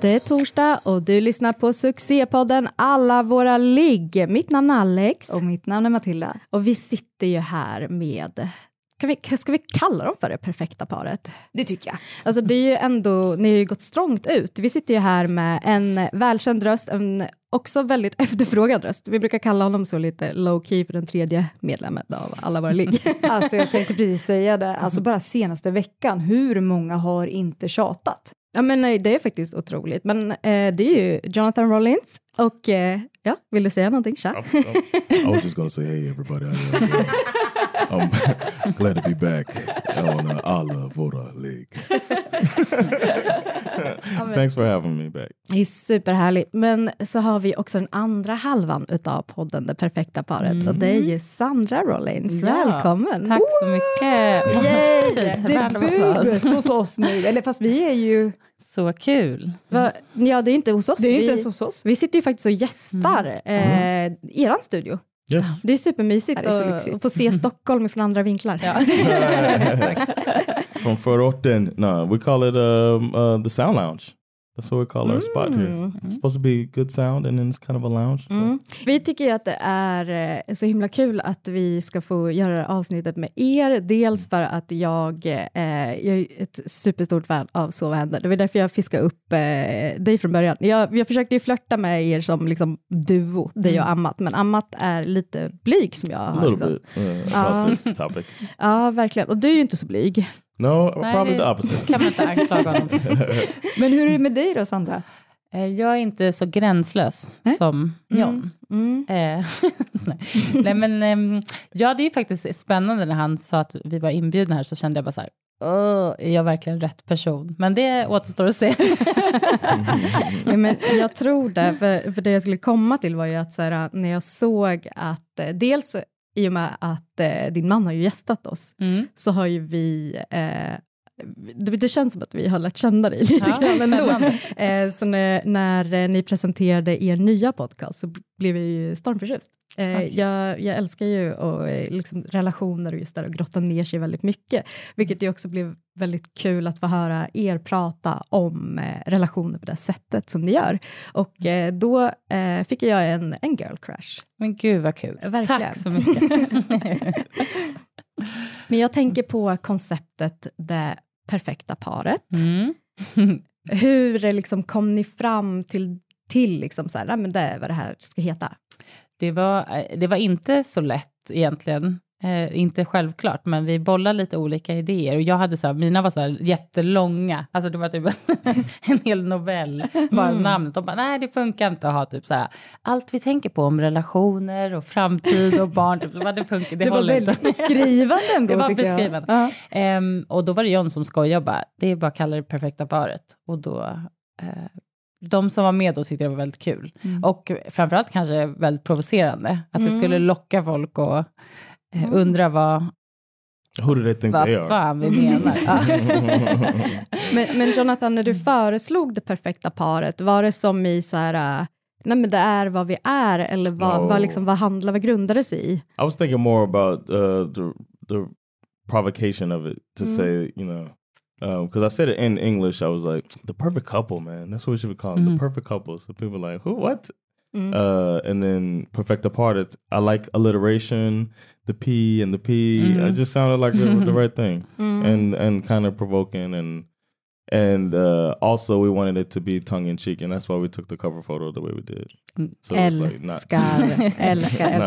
Det är torsdag och du lyssnar på succépodden Alla våra ligg. Mitt namn är Alex. Och mitt namn är Matilda. Och vi sitter ju här med kan vi, ska vi kalla dem för det perfekta paret? Det tycker jag. Alltså det är ju ändå, ni har ju gått strångt ut. Vi sitter ju här med en välkänd röst, en också väldigt efterfrågad röst. Vi brukar kalla honom så lite low key för den tredje medlemmen av alla våra ligg. alltså jag tänkte precis säga det, alltså bara senaste veckan, hur många har inte tjatat? Ja men nej, det är faktiskt otroligt. Men eh, det är ju Jonathan Rollins och eh, ja, vill du säga någonting? Tja. I was just gonna say hey everybody. I'm glad to be back on uh, Alla Våra League. Thanks for having me back. Det är superhärligt. Men så har vi också den andra halvan utav podden Det perfekta paret mm. och det är ju Sandra Rollins. Ja, Välkommen! Tack så mycket! Yay! Debut hos oss nu, eller fast vi är ju så kul. Va? Ja, det är inte hos oss. Det är vi, inte ens hos oss. Vi sitter ju faktiskt och gästar mm. eh, eran studio. Yes. Det är supermysigt att få se Stockholm från andra vinklar. Ja. Från förorten, no, we call it um, uh, the sound lounge. That's what we call our spot here. Mm. It's supposed to be good sound and then it's kind of a lounge. So. Mm. Vi tycker ju att det är eh, så himla kul att vi ska få göra avsnittet med er. Dels för att jag, eh, jag är ett superstort fan av Sova händer. Det var därför jag fiskade upp eh, dig från början. Jag, jag försökte ju flörta med er som liksom duo, dig och mm. Amat, men Amat är lite blyg som jag har. Liksom. Bit, uh, about this topic. ja, verkligen. Och du är ju inte så blyg. No, Nej, probably the opposite. kan man inte anklaga honom Men hur är det med dig då, Sandra? Eh, jag är inte så gränslös Nej? som John. Mm. Mm. Nej. men ehm, ja, det är ju faktiskt spännande när han sa att vi var inbjudna här så kände jag bara så här, Oh, är jag verkligen rätt person? Men det återstår att se. ja, men jag tror det, för, för det jag skulle komma till var ju att så här, när jag såg att eh, dels i och med att eh, din man har ju gästat oss, mm. så har ju vi eh, det, det, känns som att vi har lärt känna dig lite ja, grann ändå. Eh, så när, när, ni presenterade er nya podcast så blev jag ju stormförtjust. Eh, okay. jag, jag, älskar ju och, eh, liksom, relationer och just där att grotta ner sig väldigt mycket, vilket ju också blev väldigt kul att få höra er prata om eh, relationer på det sättet som ni gör. Och eh, då eh, fick jag en, en girl crush. Men gud vad kul. Verkligen. Tack så mycket. Men jag tänker på konceptet det perfekta paret. Mm. Hur liksom kom ni fram till, till liksom så här, men det är vad det här ska heta? Det var, eh, det var inte så lätt egentligen. Eh, inte självklart, men vi bollade lite olika idéer. Och jag hade så här, mina var så här jättelånga, alltså det var typ en hel novell, bara mm. namnet. De bara, nej det funkar inte att ha typ så här, allt vi tänker på om relationer och framtid och barn, typ, det, funkar, det, det var väldigt beskrivande ändå. det var beskrivande. Uh -huh. um, och då var det John som skojade bara, det är bara att kalla det perfekta paret. Och då uh, de som var med då tyckte det var väldigt kul. Mm. Och framförallt kanske väldigt provocerande. Att det skulle mm. locka folk och Eh, mm. Undrar vad, do they think vad fan vi menar. men, men, Jonathan, när du föreslog det perfekta paret, var det som i så här, äh, nej men det är vad vi är, eller vad, no. vad, liksom, vad handlar, vad grundar det sig i? I was thinking more about uh, the, the provocation of it, to mm. say, you know, because um, I said it in English, I was like, the perfect couple, man. That's what we should be calling mm. the perfect couple. So people are like, who, what? Mm. Uh, and then perfect apart, I like alliteration, the P and the P. Mm-hmm. It just sounded like the, the right thing, mm-hmm. and and kind of provoking, and and uh, also we wanted it to be tongue in cheek, and that's why we took the cover photo the way we did. So it's like not älskar,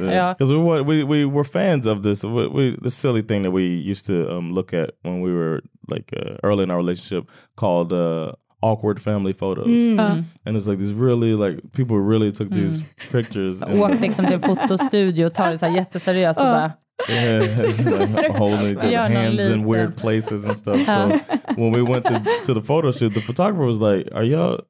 not yeah. Because we, we we were fans of this. We, we, the silly thing that we used to um, look at when we were like uh, early in our relationship called. Uh, awkward family photos. Mm. Uh. And it's like these really like people really took mm. these pictures. Åkt liksom till en fotostudio och tar det så här jätteseriöst och bara Yeah, like holding each other hands in weird places and stuff. So when we went to, to the photo shoot, the photographer was like, "Are y'all?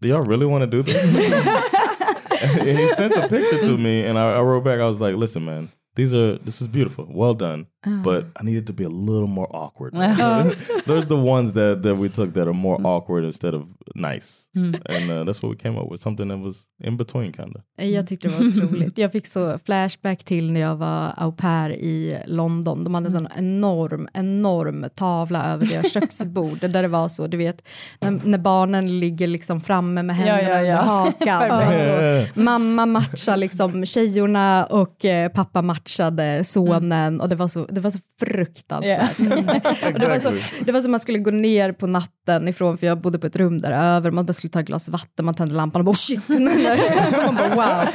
Do y'all really want to do this?" and he sent the picture to me, and I, I wrote back. I was like, "Listen, man." These are this is beautiful, well done, but I needed to be a little more awkward. There's the ones that that we took that are more awkward instead of nice, and uh, that's what we came up with. Something that was in between, kind of. Jag tyckte det var otroligt. Jag fick så flashback till när jag var au pair i London. De hade en sån enorm, enorm tavla över deras köksbord där det var så, du vet, när, när barnen ligger liksom framme med händerna Ja, ja, ja. under hakan. Det var så, mamma matchade liksom tjejorna och eh, pappa matchade sonen och det var så, det var så fruktansvärt. och det, var så, det var som man skulle gå ner på natten ifrån, för jag bodde på ett rum där över, man bara skulle ta ett glas vatten, man tände lampan och bara oh shit. man bara wow.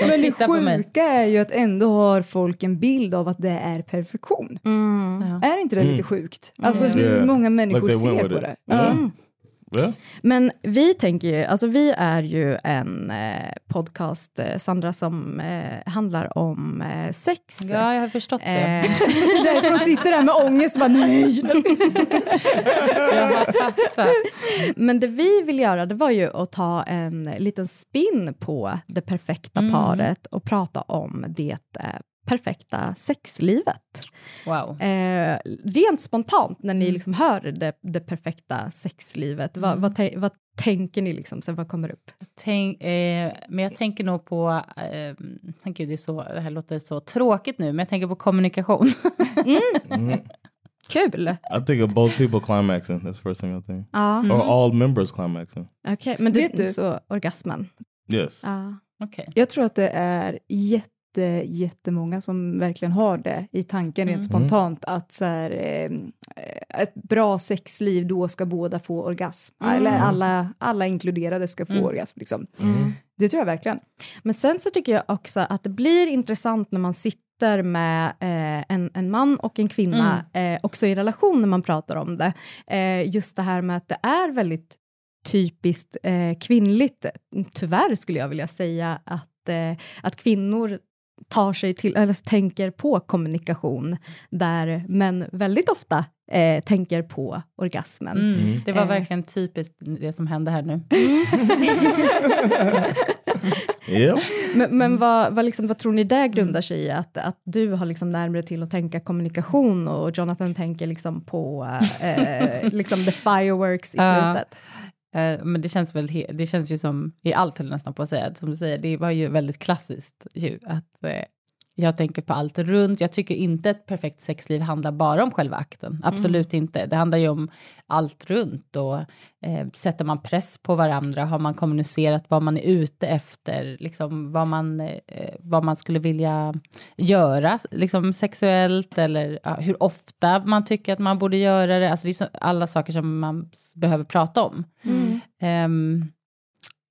Men det tittar på mig. sjuka är ju att ändå har folk en bild av att det är perfektion. Är inte det lite sjukt? Alltså hur Yeah. många människor Like ser på it. det. Yeah. Mm. Yeah. Men vi tänker ju, alltså vi är ju en eh, podcast, eh, Sandra, som eh, handlar om eh, sex. Ja, jag har förstått det. Eh, Därför de sitter där med ångest och bara nej. Jag har fattat. men det vi vill göra, det var ju att ta en liten spin på det perfekta paret och prata om det eh, perfekta sexlivet. Wow. Eh, rent spontant, när ni liksom hör det, det perfekta sexlivet, vad, vad, tän- vad tänker ni liksom, sen vad kommer upp? Tänk, eh, men jag tänker nog på, eh, gud det, är så, det här låter så tråkigt nu, men jag tänker på kommunikation. Kul! I think of both people climaxing. That's the first thing I think. Ja, Or all members climaxing. okej. Men du, Vet du- så orgasmen? Yes. Ja. Okej. Jag tror att det är jätte, jättemånga som verkligen har det i tanken rent spontant att så här, eh, ett bra sexliv, då ska båda få orgasm. Eller alla, alla inkluderade ska få orgasm. Liksom. Det tror jag verkligen. Men sen så tycker jag också att det blir intressant när man sitter med eh, en, en man och en kvinna, eh, också i relation när man pratar om det. Eh, just det här med att det är väldigt typiskt eh, kvinnligt, tyvärr skulle jag vilja säga, att, eh, att kvinnor tar sig till, eller tänker på kommunikation, där män väldigt ofta eh, tänker på orgasmen. Mm. Det var Eh. verkligen typiskt det som hände här nu. Yep. Men, men vad, vad, liksom, vad tror ni det grundar sig i? Att, att du har liksom närmare till att tänka kommunikation och Jonathan tänker liksom på eh, liksom the fireworks i slutet. Eh, Eh, men det känns väl, det känns ju som i allt höll jag nästan på att säga, som du säger, det var ju väldigt klassiskt ju, att eh, jag tänker på allt runt. Jag tycker inte ett perfekt sexliv handlar bara om själva akten. Absolut inte. Det handlar ju om allt runt och eh, sätter man press på varandra, har man kommunicerat vad man är ute efter, liksom vad man, eh, vad man skulle vilja göra, liksom sexuellt eller ja, hur ofta man tycker att man borde göra det. Alltså det är så, alla saker som man behöver prata om. Ehm,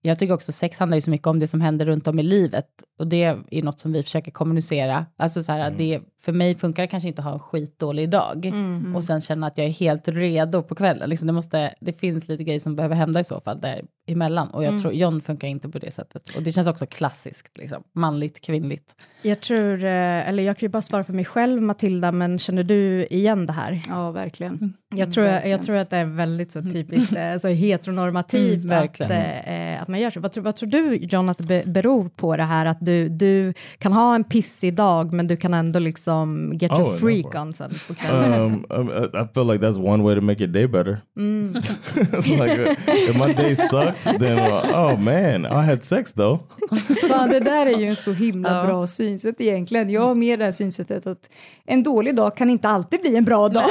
jag tycker också sex handlar ju så mycket om det som händer runt om i livet. Och det är något som vi försöker kommunicera. Alltså så här, det, för mig funkar det kanske inte att ha en skitdålig dag. Och sen känna att jag är helt redo på kvällen. Liksom det, måste, det finns lite grejer som behöver hända i så fall däremellan. Och jag tror John funkar inte på det sättet. Och det känns också klassiskt, liksom. manligt, kvinnligt. Jag tror, eh, eller jag kan ju bara svara för mig själv Matilda, men känner du igen det här? Ja, verkligen. Jag tror, jag, verkligen. jag tror att det är väldigt så typiskt eh, så heteronormativt Mm, att, verkligen. eh, att man gör så. Vad tror, vad tror du, John, att det be, beror på det här att du, du kan ha en pissig dag, men du kan ändå liksom get Oh, your freak on sen på kvällen? Um, um, I feel like that's one way to make your day better. it's like uh, if my day sucked, then uh, oh man, I had sex though. Fan, det där är ju en så himla bra synsätt egentligen. Jag har mer det här synsättet att en dålig dag kan inte alltid bli en bra dag.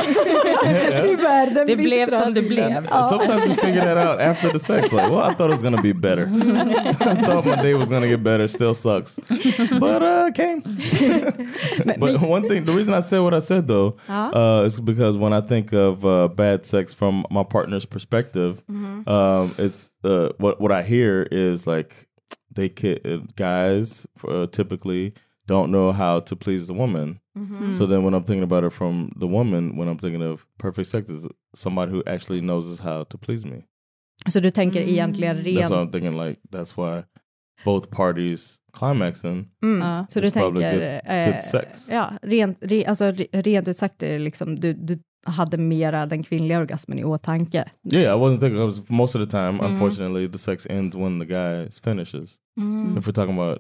Tyvärr. Den Det blev som det blev. Ja. Sometimes you figure that out after the sex. Like, well, I thought it was gonna be better. I thought my day was gonna get better. Still sucks, but uh, came. but one thing, the reason I said what I said though, uh, is because when I think of uh, bad sex from my partner's perspective, um, it's uh, what what I hear is like they ki- uh, guys uh, typically don't know how to please the woman. So then when I'm thinking about it from the woman, when I'm thinking of perfect sex is somebody who actually knows how to please me. Så du tänker egentligen That's what I'm thinking like that's why both parties climaxing Mm. Så du tänker... good- eh, good sex. Ja, rent, re, alltså, re, rent ut sagt är det liksom, du, du hade mera den kvinnliga orgasmen i åtanke. Yeah, I wasn't thinking. 'cause most of the time, unfortunately, the sex ends when the guy finishes. If we're talking about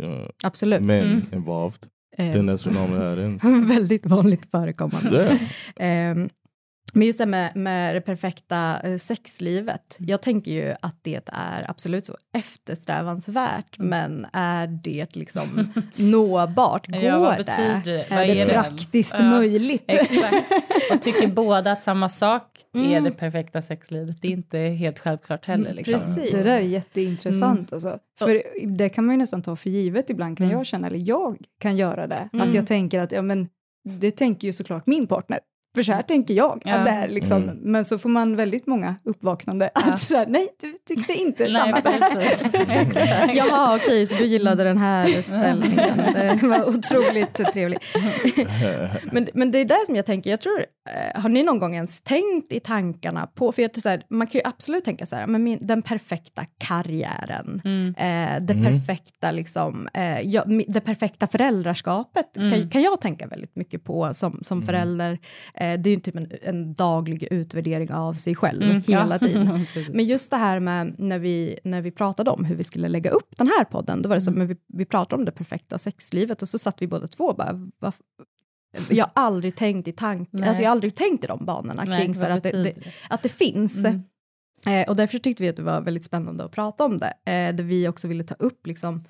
uh, Absolut. men involved, Eh, then that's normally how it ends. väldigt vanligt förekommande. Yeah. Ehm, men just det med, med det perfekta eh, sexlivet. Jag tänker ju att det är absolut så eftersträvansvärt, men är det liksom nåbart? Går Ja, vad det? betyder det? Vad Är det ens? praktiskt Ja. möjligt? Exakt. Och tycker båda att samma sak är Mm. det perfekta sexlivet? Det är inte helt självklart heller. Liksom. Precis. Det där är jätteintressant. Alltså. För det kan man ju nästan ta för givet ibland, kan jag känna, eller jag kan göra det. Att jag tänker att, ja men, det tänker ju såklart min partner. För så här tänker jag. Ja. Att det är liksom, Mm. Men så får man väldigt många uppvaknande. Att så här, nej, du tyckte inte Nej, samma. Jaha, okej, så du gillade den här ställningen. Det var otroligt trevligt. men, men det är det som jag tänker, jag tror, har ni någon gång ens tänkt i tankarna på, för jag, så här, man kan ju absolut tänka så här, men min, den perfekta karriären, eh, det perfekta liksom, eh, ja, mi- det perfekta föräldraskapet kan, kan jag tänka väldigt mycket på som, som förälder. Eh, det är ju typ en, en daglig utvärdering av sig själv hela Ja. tiden. Men just det här med när vi, när vi pratade om hur vi skulle lägga upp den här podden, då var det så, men vi, vi pratade om det perfekta sexlivet och så satt vi båda två och bara, "Va- jag har aldrig tänkt i tank, Nej. alltså jag har aldrig tänkt i de banorna Nej, kring så att, det, det? att det finns. Mm. Eh, och därför tyckte vi att det var väldigt spännande att prata om det, eh, där vi också ville ta upp liksom,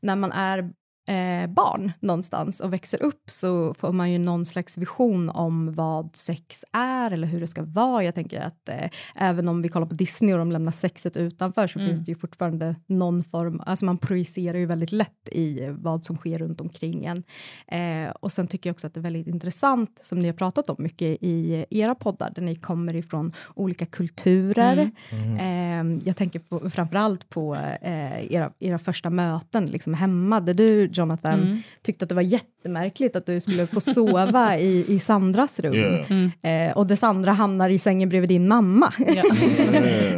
när man är eh, barn någonstans och växer upp så får man ju någon slags vision om vad sex är eller hur det ska vara. Jag tänker att eh, även om vi kollar på Disney och de lämnar sexet utanför så finns det ju fortfarande någon form, alltså man projicerar ju väldigt lätt i vad som sker runt omkring en. Eh, och sen tycker jag också att det är väldigt intressant, som ni har pratat om mycket i era poddar, där ni kommer ifrån olika kulturer. Eh, jag tänker på, framförallt på eh, era, era första möten liksom hemma, där du Jonathan tyckte att det var jättemärkligt att du skulle få sova i, i Sandras rum. Yeah. Eh, och där Sandra hamnar i sängen bredvid din mamma. Ja.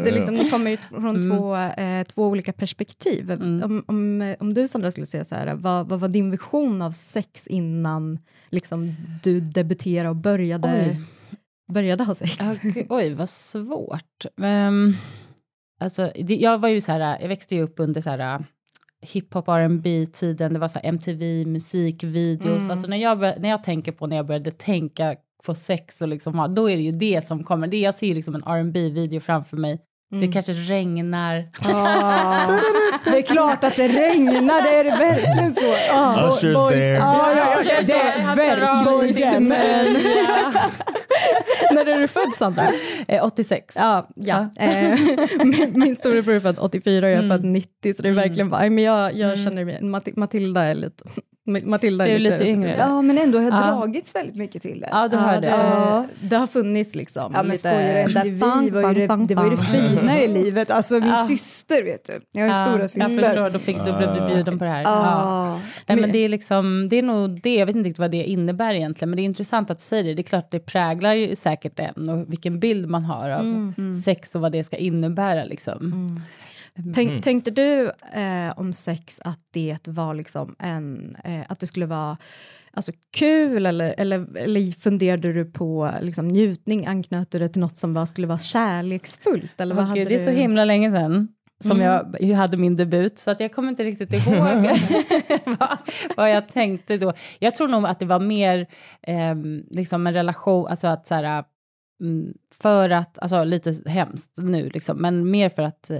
det liksom, ni kommer ju från två, eh, två olika perspektiv. Om, om, om du Sandra skulle säga så här, vad, vad var din vision av sex innan liksom, du debuterade och började, Oj. började ha sex? Okej, Oj, vad svårt. Um, alltså, det, jag var ju så här, jag växte ju upp under så här hiphop R&B tiden det var så här MTV, musikvideos. Alltså när jag, bör- när jag tänker på när jag började tänka på sex och liksom då är det ju det som kommer. Det, jag ser ju liksom en rb video framför mig. Det kanske regnar. Ah, det är klart att det regnar, det är det verkligen så. Ah, Ushers boys- there. Ah, ja, ja, Ushers det är verkligen. När är du född Sandra? Eh, 86. Ja, ja. Eh, min, min storebror är född 84 och jag är född 90, så det är verkligen bara, men jag, jag känner mig, Mat- Matilda är lite, Matilda är lite yngre. Ja, men ändå har jag Ja. dragits väldigt mycket till det. Ja, du det. Ja, det har funnits liksom. Ja men lite- skojar du? Ju det, det var ju det fina i livet. Alltså min Ja. syster vet du. Jag har en Ja, stora jag syster. förstår, då, fick, då blev du bjuden på det här. Ja. Nej, men det är liksom, det är nog det, jag vet inte riktigt vad det innebär egentligen, men det är intressant att du säger det. Det är klart det präglar ju säkert en och vilken bild man har av sex och vad det ska innebära liksom. Tänk, Tänkte du eh, om sex att det var liksom en, eh, att det skulle vara alltså, kul eller, eller, eller funderade du på liksom, njutning, anknöt du det till något som var, skulle vara kärleksfullt? Eller vad Och hade gud, det är så himla länge sedan som jag jag hade min debut, så att jag kommer inte riktigt ihåg vad, vad jag tänkte då. Jag tror nog att det var mer eh, liksom en relation, alltså att så här, mm, för att, alltså lite hemskt nu liksom, men mer för att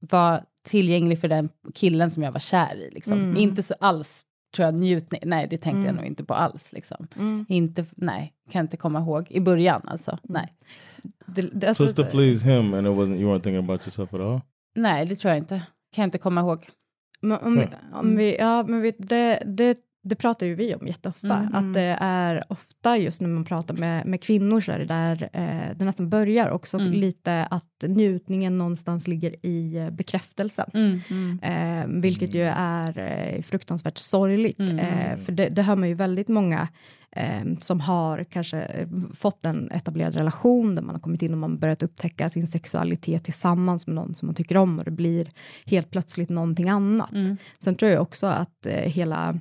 vara tillgänglig för den killen som jag var kär i. Liksom. Mm. Inte så alls, tror jag, njutning, nej det tänkte jag Mm. nog inte på alls. Liksom. Mm. Inte, nej, kan inte komma ihåg. I början alltså, nej. Det, det, So alltså, to please him, and it wasn't you weren't thinking about yourself at all. Nej, det tror jag inte. Kan jag inte komma ihåg. Men om, om vi, ja, men vi, det, det, det pratar ju vi om jätteofta, Mm. att det är ofta just när man pratar med, med kvinnor så är det där eh, det nästan börjar också Mm. lite att njutningen någonstans ligger i eh, bekräftelsen. Eh, vilket ju är eh, fruktansvärt sorgligt. Mm. Eh, för det, det hör man ju väldigt många eh, som har kanske fått en etablerad relation där man har kommit in och man börjat upptäcka sin sexualitet tillsammans med någon som man tycker om och det blir helt plötsligt någonting annat. Mm. Sen tror jag också att eh, hela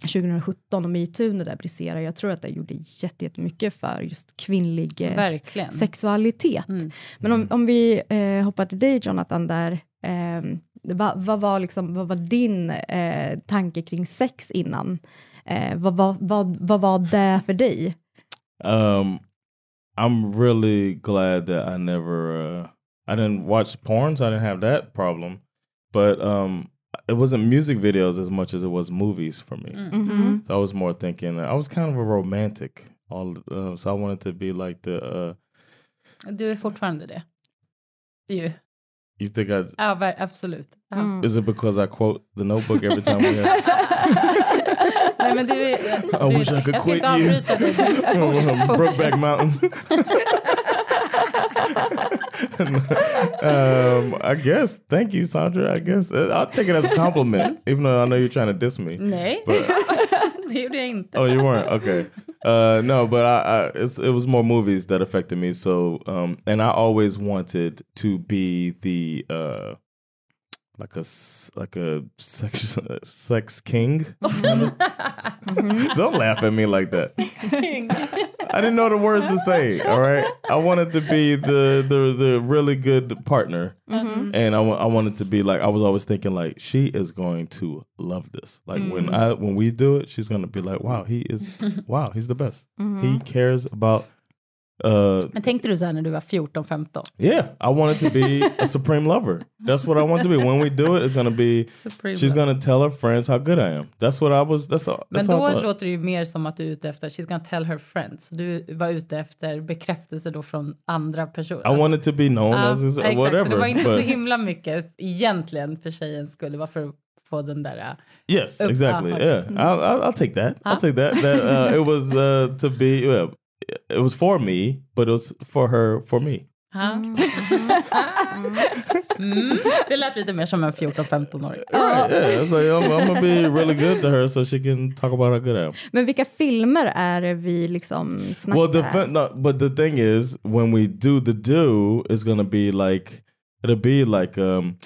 2017 och metoo när det briserade. Jag tror att det gjorde jättemycket för just kvinnlig eh, sexualitet. Mm. Men om, om vi eh, hoppar till dig Jonathan där, eh, vad, vad, var liksom, vad var din eh, tanke kring sex innan? Eh, vad, vad, vad, vad var det för dig? Um, I'm really glad that I never, uh, I didn't watch porn, so I didn't have that problem. But um, it wasn't music videos as much as it was movies for me. Mm -hmm. So I was more thinking I was kind of a romantic. All uh, so I wanted to be like the. Uh, du är fortfarande det. You. You think I? Ja, absolut. Mm. Is it because I quote the Notebook every time we have? Nej, men du, du, I wish I could jag quit you. Brokeback Mountain. um, I guess. Thank you, Sandra. I guess uh, I'll take it as a compliment, even though I know you're trying to diss me. Nej, but, det gjorde jag inte. Oh, you weren't. Okay. Uh, no, but I, I it was more movies that affected me. So, um, and I always wanted to be the uh, like a like a sex sex king. mm-hmm. Don't laugh at me like that. I didn't know the words to say. All right, I wanted to be the the the really good partner, mm-hmm. and I, I wanted to be like I was always thinking like she is going to love this. Like mm-hmm. when I when we do it, she's gonna be like, wow, he is wow, he's the best. He mm-hmm. cares about Uh, Men tänkte du så här när du var 14-15? Yeah, I wanted to be a supreme lover. That's what I want to be. When we do it, it's gonna be supreme she's love. gonna tell her friends how good I am. That's what I was. That's all. That's Men då låter det ju mer som att du är ute efter she's gonna tell her friends. Du var ute efter bekräftelse då från andra personer. I alltså, wanted to be known uh, as exakt, whatever. Så det var inte but... så himla mycket egentligen för tjejen skulle vara för att få den där. Uh, yes, exactly. Yeah, I'll, I'll, take that. I'll take that. that uh, it was uh, to be. Yeah, it was for me, but it was for her for me. Mm. mm. Det lät lite mer som en 14-15-åring. Right, yeah, it's like, I'm, I'm gonna be really good to her so she can talk about how good I am. Men vilka filmer är det vi liksom snackar? Well, the, no, but the thing is, when we do the do, it's gonna be like, it'll be like, um,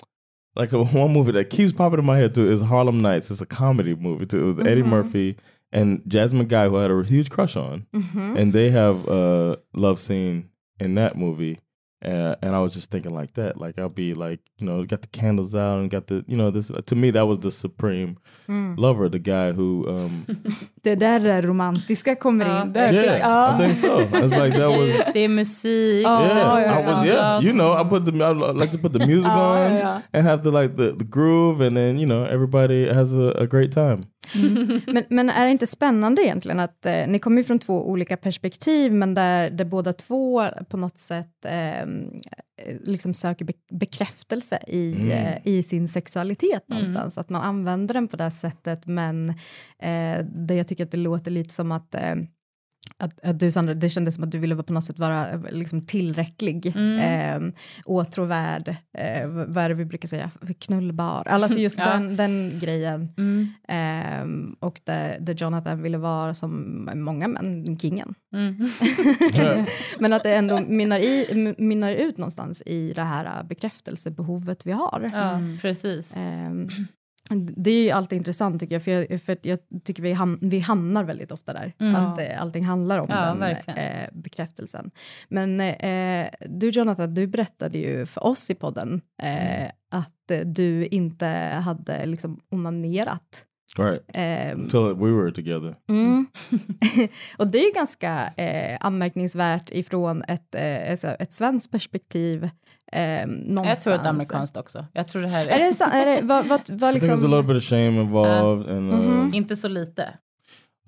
like a, one movie that keeps popping in my head too is Harlem Nights. It's a comedy movie too. It was Eddie mm -hmm. Murphy and Jasmine Guy, who I had a huge crush on, mm-hmm. and they have a love scene in that movie. Uh, and I was just thinking like that, like I'll be like, you know, got the candles out and got the, you know, this. To me, that was the supreme mm. lover, the guy who. Um, det där romantiska kommer in. Där. Yeah, oh. I think so. It's like that was. det är musik. Oh, yeah, I was. Yeah, you know, I put the. I like to put the music on yeah. and have the like the, the groove, and then you know everybody has a, a great time. Men, men, är det inte spännande egentligen att eh, ni kommer från två olika perspektiv men där, där båda två på något sätt eh, liksom söker be bekräftelse i, mm. eh, i sin sexualitet mm. någonstans. Mm. Att man använder den på det sättet men eh, det jag tycker att det låter lite som att eh, att, att, du Sandra, det kändes som att du ville på något sätt vara liksom, tillräcklig, mm. eh, åtråvärd, eh, vad är det vi brukar säga, knullbar, alltså just ja. den, den grejen. Mm. Eh, och där, där Jonathan ville vara som många män, kingen. Mm. Men att det ändå minnar, i, minnar ut någonstans i det här bekräftelsebehovet vi har. Ja, precis. Det är ju alltid intressant tycker jag, för jag, för jag tycker vi, ham vi hamnar väldigt ofta där. Mm. Att eh, allting handlar om ja, den eh, bekräftelsen. Men eh, du Jonathan, du berättade ju för oss i podden eh, mm. att du inte hade liksom onanerat. Right. Um, Until we were together. Mm. och det är ju ganska eh, anmärkningsvärt ifrån ett, eh, ett svenskt perspektiv Eh, jag tror att det är amerikanskt också. Jag tror det här är... är det, är det vad, vad, vad liksom... I think there's a little bit of shame involved. Uh, and, uh, mm -hmm. Inte så lite.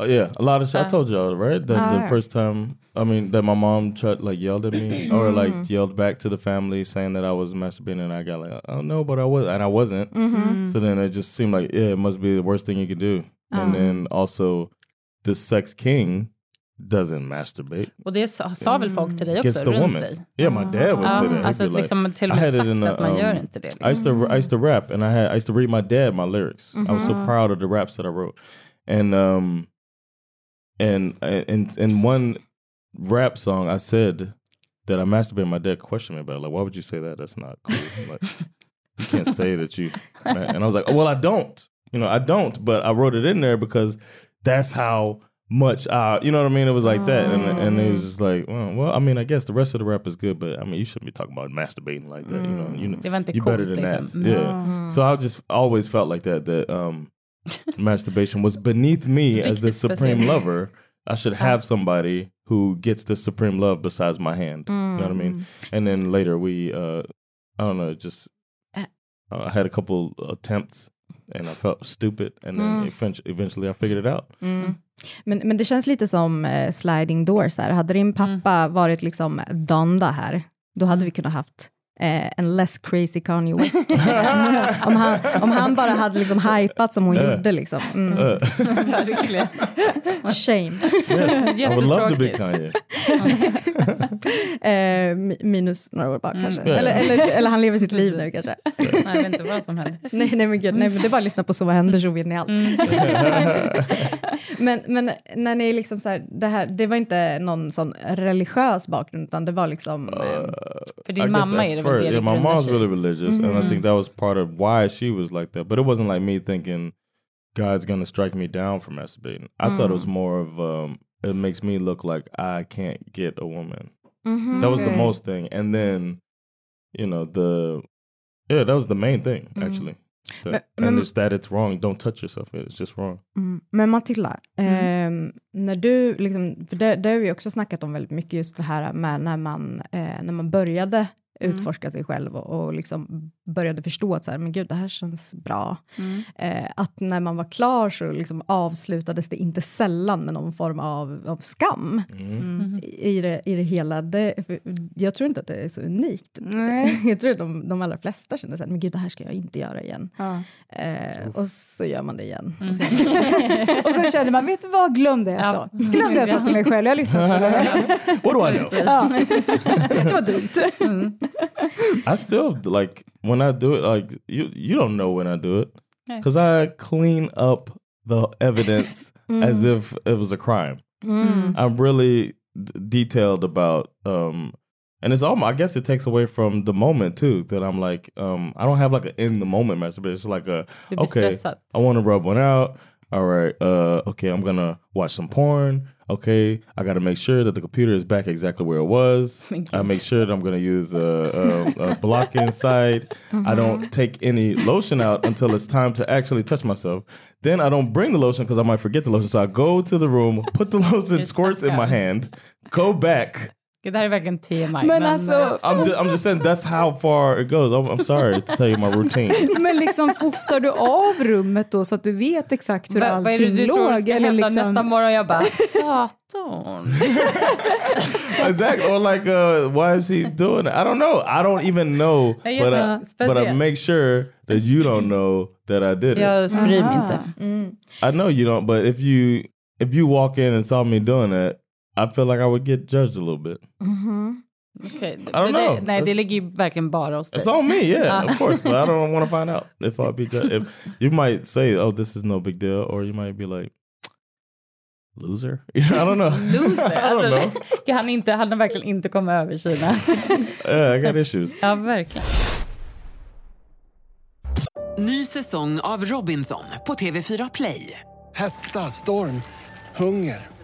Uh, yeah, a lot of. Uh, I told y'all right that the first time. I mean that my mom tried like yelled at me or like mm-hmm. yelled back to the family saying that I was masturbating and I got like oh no but I was and I wasn't. Mm -hmm. So then it just seemed like yeah it must be the worst thing you could do. And then also the sex king doesn't masturbate. Och det sa, sa väl folk till dig också, runt woman. dig? Yeah, my dad would say that. Alltså like, liksom till och med sagt in, att man um, gör inte det. Liksom. I, used to, I used to rap and I, had, I used to read my dad my lyrics. Mm -hmm. I was so mm-hmm. proud of the raps that I wrote. And um, and in, in one rap song I said that I masturbated my dad questioned me about it. Like, why would you say that? That's not cool. like, you can't say that you... And I was like, oh, well, I don't. You know, I don't, but I wrote it in there because that's how much I, you know what I mean? It was like that, and and it was just like, well, well, I mean, I guess the rest of the rap is good, but I mean, you shouldn't be talking about masturbating like that. You know, you know, var inte you're better than that. Yeah. So I just always felt like that. That um, masturbation was beneath me as the supreme lover. I should have somebody who gets the supreme love besides my hand. You know what I mean? And then later we, uh, I don't know, just uh, I had a couple attempts and I felt stupid, and then eventually, eventually I figured it out. Men, men det känns lite som eh, sliding doors här. Hade din pappa varit liksom Donda här, då hade vi kunnat haft eh, en less crazy Kanye West. om, han, om han bara hade liksom hypat som hon gjorde. Liksom. Mm. Verkligen. Shame. Yes, I would love to be. Kanye. Eh, mi- minus några år bara kanske. Ja. Eller, eller, eller han lever sitt liv nu kanske. Nej, jag vet inte vad som hände. nej, nej, men gud, nej, men det är bara att lyssna på Så vad händer så vet ni allt. men, men när ni liksom så här, det här, det var inte någon sån religiös bakgrund, utan det var liksom... Eh, För din mamma är det first- Yeah, my mom's sig i. really religious, and I think that was part of why she was like that. But it wasn't like me thinking God's gonna strike me down for masturbating. I thought it was more of um, it makes me look like I can't get a woman. That was the most thing, and then you know the yeah, that was the main thing actually. The- But- and mm. it's that it's wrong. Don't touch yourself. It's just wrong. Mm. Men Matilda, ehm, när du, liksom, för det, det har vi också snackat om väldigt mycket, just det här med när man, eh, när man började Mm. utforska sig själv och, och liksom började förstå att så här, men gud, det här känns bra. Eh, att när man var klar så liksom avslutades det inte sällan med någon form av, av skam i, det, i det hela. Det, jag tror inte att det är så unikt. Nej. Jag tror att de, de allra flesta känner så här, men gud, det här ska jag inte göra igen. Ja. Eh, och så gör man det igen. Och så, Och sen känner man, vet du vad, glöm det jag sa. Glöm det jag sa till mig själv, jag lyssnade på det. What do I know? Ja. Det var dumt. I still like when I do it. Like you, you don't know when I do it because I clean up the evidence as if it was a crime. I'm really d- detailed about, um, and it's all. I guess it takes away from the moment too. That I'm like, um, I don't have like an in the moment masturbation. It's like a okay. I want to rub one out. All right. Uh, okay, I'm gonna watch some porn. Okay, I got to make sure that the computer is back exactly where it was. I make sure that I'm gonna use a, a, a block inside. I don't take any lotion out until it's time to actually touch myself. Then I don't bring the lotion because I might forget the lotion. So I go to the room, put the lotion Just squirts in my hand, go back. Det här är verkligen TMI. Men alltså, I'm just, I'm just saying that's how far it goes. I'm, I'm sorry to tell you my routine. men liksom fotar du av rummet då så att du vet exakt hur Va, vad är det allting du tror låg? ska Eller hända liksom, nästa morgon? Jag bara, datorn. exactly. Or like, uh, why is he doing it? I don't know. I don't even know. But I, but I make sure that you don't know that I did it. Jag bryr mig inte. I know you don't. But if you if you walk in and saw me doing that, I feel like I would get judged a little bit. Okej, I don't know. Nej, det ligger ju verkligen bara hos dig. It's on me, yeah, Ah. of course. But I don't want to find out if I'll be judged. If you might say, "Oh, this is no big deal," or you might be like, "Loser." I don't know. Loser. I don't know. Alltså, Gud, han, inte, han har verkligen inte kommit över Kina. Yeah, I got issues. ja, verkligen. Ny säsong av Robinson på TV4 Play. Hetta, storm, hunger.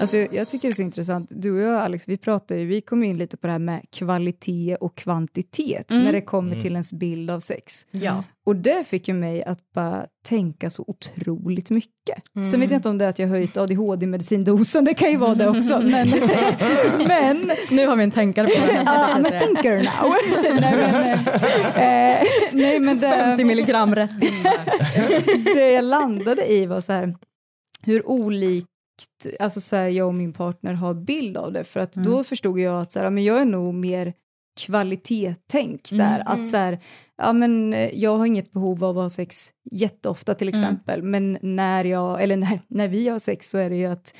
Alltså, jag tycker det är så intressant. Du och jag, Alex, vi pratar ju, vi kom in lite på det här med kvalitet och kvantitet när det kommer till ens bild av sex. Ja. Och det fick ju mig att bara tänka så otroligt mycket. Sen vet jag inte om det är att jag höjt ADHD-medicindosen, det kan ju vara det också. Men, men nu har vi en tänkare på den. Ja, I'm a thinker now. nej, men, eh, nej, men det, 50 milligram rätt det jag landade i var så här, hur olikt alltså så här, jag och min partner har bild av det. För att Mm. då förstod jag att så här, men jag är nog mer kvalitetstänk Mm, där. Att så här, ja, men, eh, jag har inget behov av att ha sex jätteofta till Mm. exempel. Men när, jag, eller när, när vi har sex så är det ju att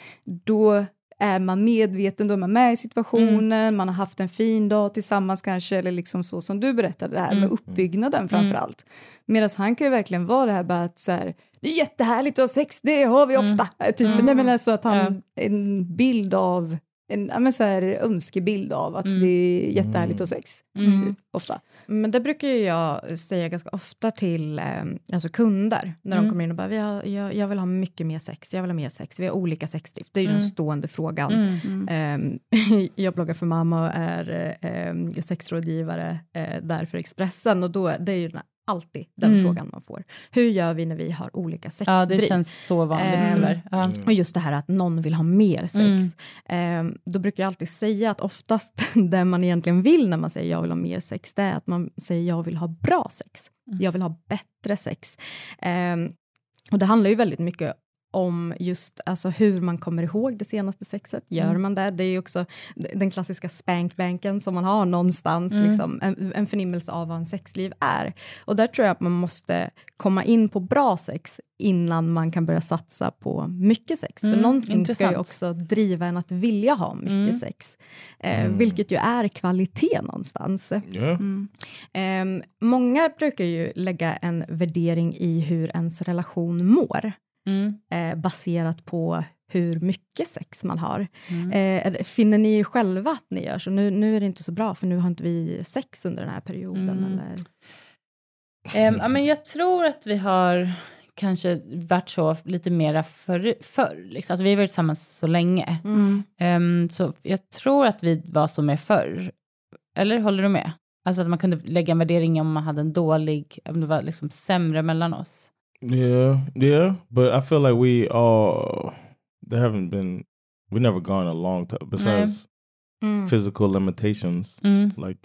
då är man medveten, då är man med i situationen, Mm. man har haft en fin dag tillsammans kanske, eller liksom så som du berättade, det här Mm. med uppbyggnaden framför allt. Medan han kan ju verkligen vara det här bara att så här, det är jättehärligt att ha sex, det har vi Mm. ofta. Typ. Nej, men alltså att han, en bild av, en ja, men så här, önskebild av att Mm. det är jättehärligt att ha sex. Mm. Typ, ofta. Men det brukar ju jag säga ganska ofta till eh, alltså kunder när Mm. de kommer in och bara, vi har, jag, jag vill ha mycket mer sex, jag vill ha mer sex, vi har olika sexdrift. Det är ju Mm. den stående frågan. Mm. Ehm, jag bloggar för mamma och är eh, sexrådgivare eh, där för Expressen och då, det är ju den- alltid den Mm. frågan man får. Hur gör vi när vi har olika Ja, sexdrift? det känns så vanligt Ehm, tyvärr. Ja. Och just det här att någon vill ha mer sex. Mm. Ehm, då brukar jag alltid säga att oftast det man egentligen vill när man säger jag vill ha mer sex, det är att man säger jag vill ha bra sex. Mm. Jag vill ha bättre sex. Ehm, och det handlar ju väldigt mycket om just alltså, hur man kommer ihåg det senaste sexet. Gör Mm. man det? Det är ju också den klassiska spankbanken som man har någonstans, Mm. liksom, en, en förnimmelse av vad en sexliv är. Och där tror jag att man måste komma in på bra sex innan man kan börja satsa på mycket sex. För Mm, någonting ska intressant. ju också driva en att vilja ha mycket Mm. sex. Eh, Vilket ju är kvalitet någonstans. Yeah. Ehm, många brukar ju lägga en värdering i hur ens relation mår, Mm. eh, baserat på hur mycket sex man har. Mm. Eh, finner ni själva att ni gör så? Nu, nu är det inte så bra, för nu har inte vi sex under den här perioden. Mm. Eller? Ja, men jag tror att vi har kanske varit så lite mera förr. förr liksom. alltså, vi har varit tillsammans så länge. Mm. Ehm, så jag tror att vi var så med förr. Eller håller du med? Alltså att man kunde lägga en värdering om man hade en dålig, om det var liksom sämre mellan oss. Yeah, yeah, but I feel like we all there haven't been we never gone a long time besides Mm. physical limitations Mm. like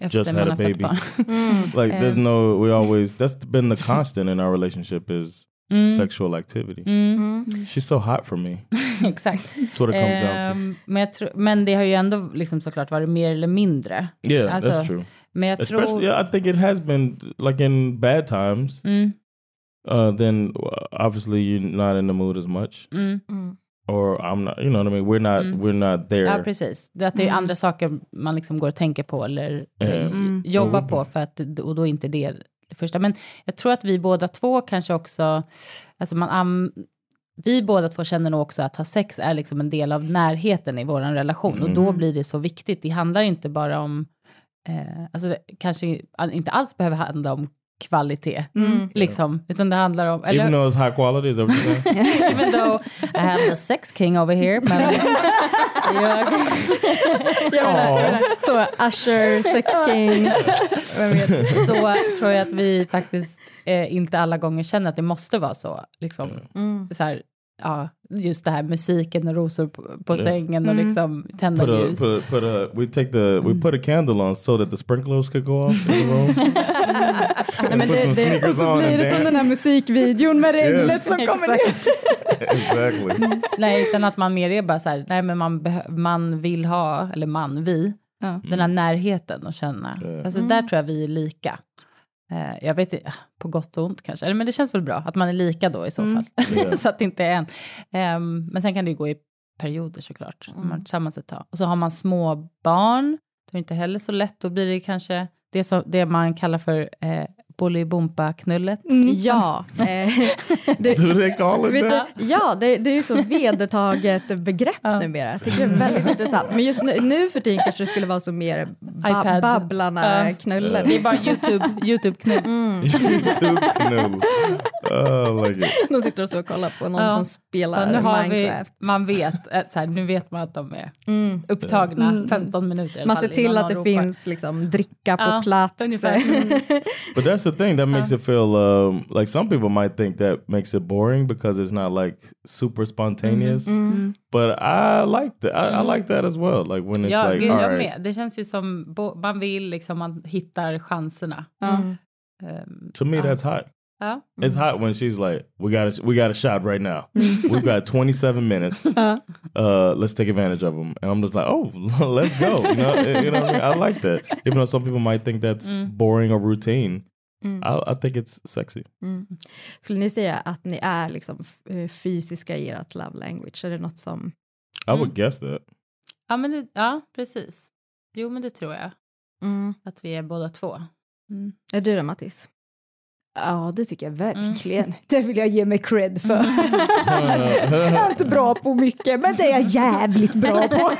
Efter just had a baby. Mm. like there's no we always that's been the constant in our relationship is Mm. sexual activity. Mm. Mm. She's so hot for me. Exakt. That's what it comes down to. Ehm, men, jag tror, men det har ju ändå liksom såklart varit mer eller mindre. Yeah, alltså, that's true. Men jag Especially, tror... yeah, I think it has been like in bad times. Mm, Uh, then uh, obviously you're not in the mood as much, mm. Mm. or I'm not. You know what I mean? We're not. Mm. We're not there. Ja, precis. Det, att det är Mm. andra saker man liksom går och tänker på eller eh, Mm. jobbar Mm. på, för att, och då är inte det det första. Men jag tror att vi båda två kanske också, alltså man vi båda två känner nog också att ha sex är liksom en del av närheten i vår relation, och då blir det så viktigt. Det handlar inte bara om, eh, alltså det kanske inte alls behöver handla om kvalitet, Mm. liksom, utan det handlar om, eller, Even though it's high quality, is even though I have the sex king over here, men jag, Jag menar, jag menar, så Usher, Sex King, så tror jag att vi faktiskt eh, inte alla gånger känner att det måste vara så. Liksom, Mm. så här, ja, just det här musiken och rosor på, på Ja. sängen och Mm. liksom tända Put a, ljus. put, put a, we take the, we put a candle on so that the sprinklers could go off in the room. Nej, men det- det- Och så blir det som den här musikvideon med regnet Yes. som kommer ner. exactly. Nej, utan att man mer är bara så här, nej men man, man vill ha, eller man, vi, Ja. den här närheten och känna. Ja. Alltså där tror jag vi är lika. Eh, jag vet inte, på gott och ont kanske, eller men det känns väl bra att man är lika då i så Mm. fall. Så att det inte är en. Ehm, men sen kan det ju gå i perioder såklart, om man tillsammans ett tag. Och så har man små barn, då är det inte heller så lätt, då blir det kanske det, som, det man kallar för eh, Bolibompa-knullet. Ja. Eh, det, Do they call it that? ja, det, det är ju så vedertaget begrepp Ja. numera. Jag tycker det är väldigt intressant. Men just nu, nu för tiden kanske det skulle vara så mer ba iPad. babblarna Ja. knullen. Det är bara YouTube, YouTube-knull. Mm. YouTube. Oh, like. De sitter och så och kollar på någon Ja. som spelar Ja, nu har vi, Minecraft. man vet, så här, nu vet man att de är Mm. upptagna Mm. 15 minuter. Man ser till att de det ropar. finns liksom dricka på Ja, plats. ungefär. But that's the thing that makes it feel um, like some people might think that makes it boring because it's not like super spontaneous. Mhm. But I like that. I, I like that as well. Like when it's Ja, like, gud, all jag right, med. Det känns ju som bo- man vill liksom, man hittar chanserna. Mm. Ehm, to me ja. that's hot. Ja. It's hot when she's like, "We got a, we got a shot right now. We've got 27 minutes. Uh. Uh, let's take advantage of them." And I'm just like, "Oh, let's go!" You know, you know what I mean? I like that. Even though some people might think that's Mm. boring or routine, Mm. I, I think it's sexy. Mm. Skulle ni säga att ni är liksom eh, fysiska i ert love language? Är det något som... I would guess that. Ja, men det, ja, precis. Jo, men det tror jag. Mm. Att vi är båda två. Mm. Är du det Mattis? Ja, det tycker jag verkligen. Det vill jag ge mig cred för. Mm. jag är inte bra på mycket, men det är jag jävligt bra på.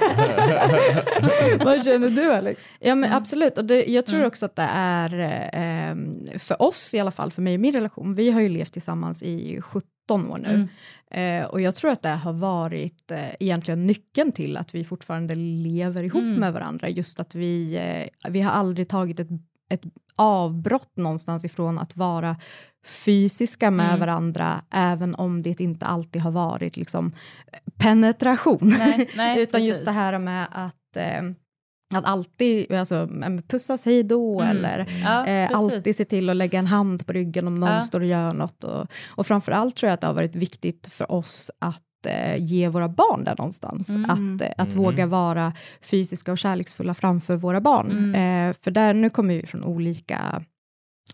Vad känner du Alex? Ja men absolut, och det, jag tror också att det är eh, för oss i alla fall, för mig och min relation, vi har ju levt tillsammans i 17 år nu. Eh, och jag tror att det har varit eh, egentligen nyckeln till att vi fortfarande lever ihop Mm. med varandra. Just att vi, eh, vi har aldrig tagit ett, ett avbrott någonstans ifrån att vara fysiska med Mm. varandra, även om det inte alltid har varit liksom, penetration. Nej, nej, Utan just precis. det här med att eh, att alltid alltså, pussas hej då Mm. eller Ja, eh, alltid se till att lägga en hand på ryggen om någon Ja. står och gör något. Och, och framförallt tror jag att det har varit viktigt för oss att ge våra barn där någonstans. Mm. Att, eh, att Mm. våga vara fysiska och kärleksfulla framför våra barn. Mm. Eh, för där, nu kommer vi från olika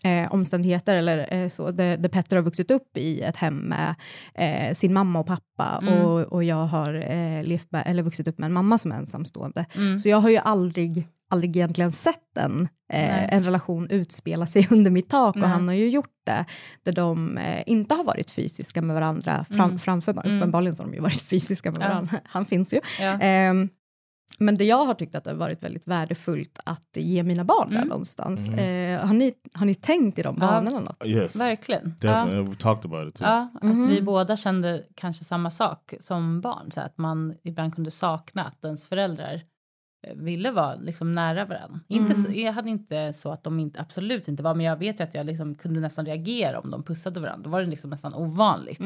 eh, omständigheter, eller eh, så, där, där Petter har vuxit upp i ett hem med eh, sin mamma och pappa, Mm. och, och jag har eh, levt med, eller vuxit upp med en mamma som är ensamstående. Mm. Så jag har ju aldrig, aldrig egentligen sett en, eh, en relation utspela sig under mitt tak, Nej. och han har ju gjort det, där de eh, inte har varit fysiska med varandra fram, Mm. framför varandra. Mm. Uppenbarligen så har de ju varit fysiska med Ja. varandra, han finns ju. Ja. Men det jag har tyckt att det har varit väldigt värdefullt att ge mina barn där Mm. någonstans. Mm. Eh, har, ni, har ni tänkt i de Ja. banorna något? Yes, Verkligen. definitely. Ja. We talked about it too. Ja, att Mhm. vi båda kände kanske samma sak som barn. Så att man ibland kunde sakna att ens föräldrar eh, ville vara liksom nära varandra. Inte så, jag hade inte så att de inte, absolut inte var, men jag vet ju att jag liksom kunde nästan reagera om de pussade varandra. Då var det liksom nästan ovanligt.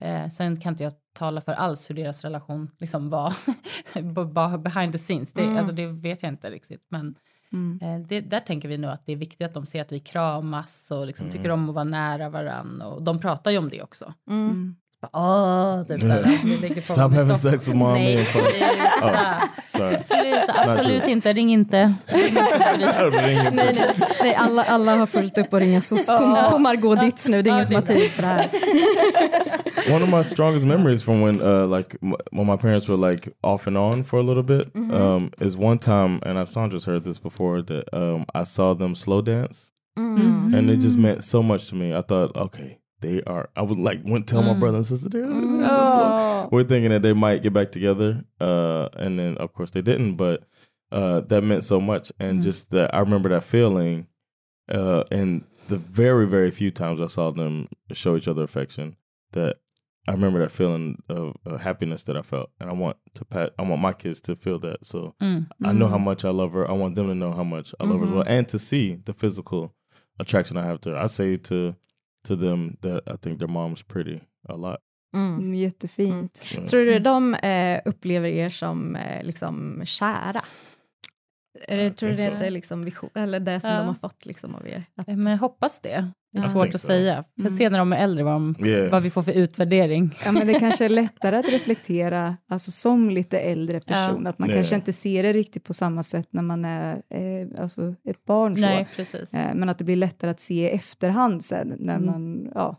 Mm. Eh, sen kan inte jag tala för alls hur deras relation liksom var bara behind the scenes. Det, Mm. alltså, det vet jag inte riktigt. Men eh, det, där tänker vi nog att det är viktigt att de ser att vi kramas och liksom tycker om att vara nära varandra. Och de pratar ju om det också. Mm. Bara, Åh, typ såhär, vi lägger Stop having sex with mommy Nej, sluta. Oh. Sluta, absolut inte, ring inte. Ring inte. Nej, nej, nej alla, alla har fullt upp och ringa SOS på, på Margot Ditz nu, det är ingen som har tid för det här. One of my strongest memories from when uh like m- when my parents were like off and on for a little bit um is one time and I've Sandra's heard this before that um I saw them slow dance Mm. and it just meant so much to me. I thought, okay, they are I would like went tell my brother and sister they're, they're just slow. we're thinking that they might get back together uh and then of course they didn't but uh that meant so much and just that I remember that feeling uh and the very very few times I saw them show each other affection that I remember that feeling of uh, happiness that I felt, and I want to pat. I want my kids to feel that. So Mm. I know how much I love her. I want them to know how much I love her as well, and to see the physical attraction I have to her. I say to to them that I think their mom's pretty a lot. Mm. Mm, jättefint. Yeah. Tror du de eh, upplever er som eh, liksom kära? I tror du think det so. är liksom vision, eller det som Ja. de har fått liksom av er? Att, Eh, Men jag hoppas det. Det är svårt att so. säga. För Mm. se när de är äldre vad, de, Yeah. vad vi får för utvärdering. Ja, men det kanske är lättare att reflektera alltså, som lite äldre person. Att man Nej. kanske inte ser det riktigt på samma sätt när man är eh, alltså, ett barn. Så. Nej, precis. Eh, men att det blir lättare att se i efterhand sen när Mm. man ja,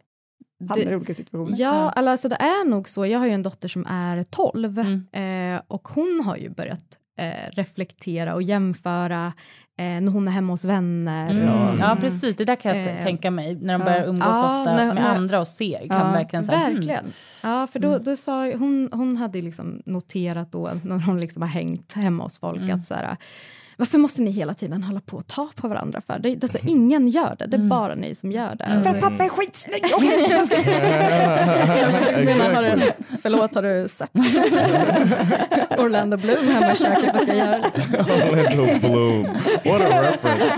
hamnar i olika situationer. Ja, eller alltså det är nog så. Jag har ju en dotter som är 12 Mm. eh, och hon har ju börjat eh, reflektera och jämföra när hon är hemma hos vänner. Mm. Och, Ja, precis. Det där kan jag t- Eh, tänka mig. När de ja. börjar umgås Ja, ofta när- med när- andra och se. Kan Ja, verkligen säga, mm. Verkligen. Ja, för då, då sa hon, hon hade liksom noterat då när hon liksom har hängt hemma hos folk Mm. att så här, varför måste ni hela tiden hålla på och ta på varandra för? Det, alltså, ingen gör det, det är bara ni som gör det. För att pappa är skitsnygg! Jag menar, har du, förlåt, har du sett Orlando Bloom hemma i köket? Vad ska jag göra? Orlando Bloom. What a reference.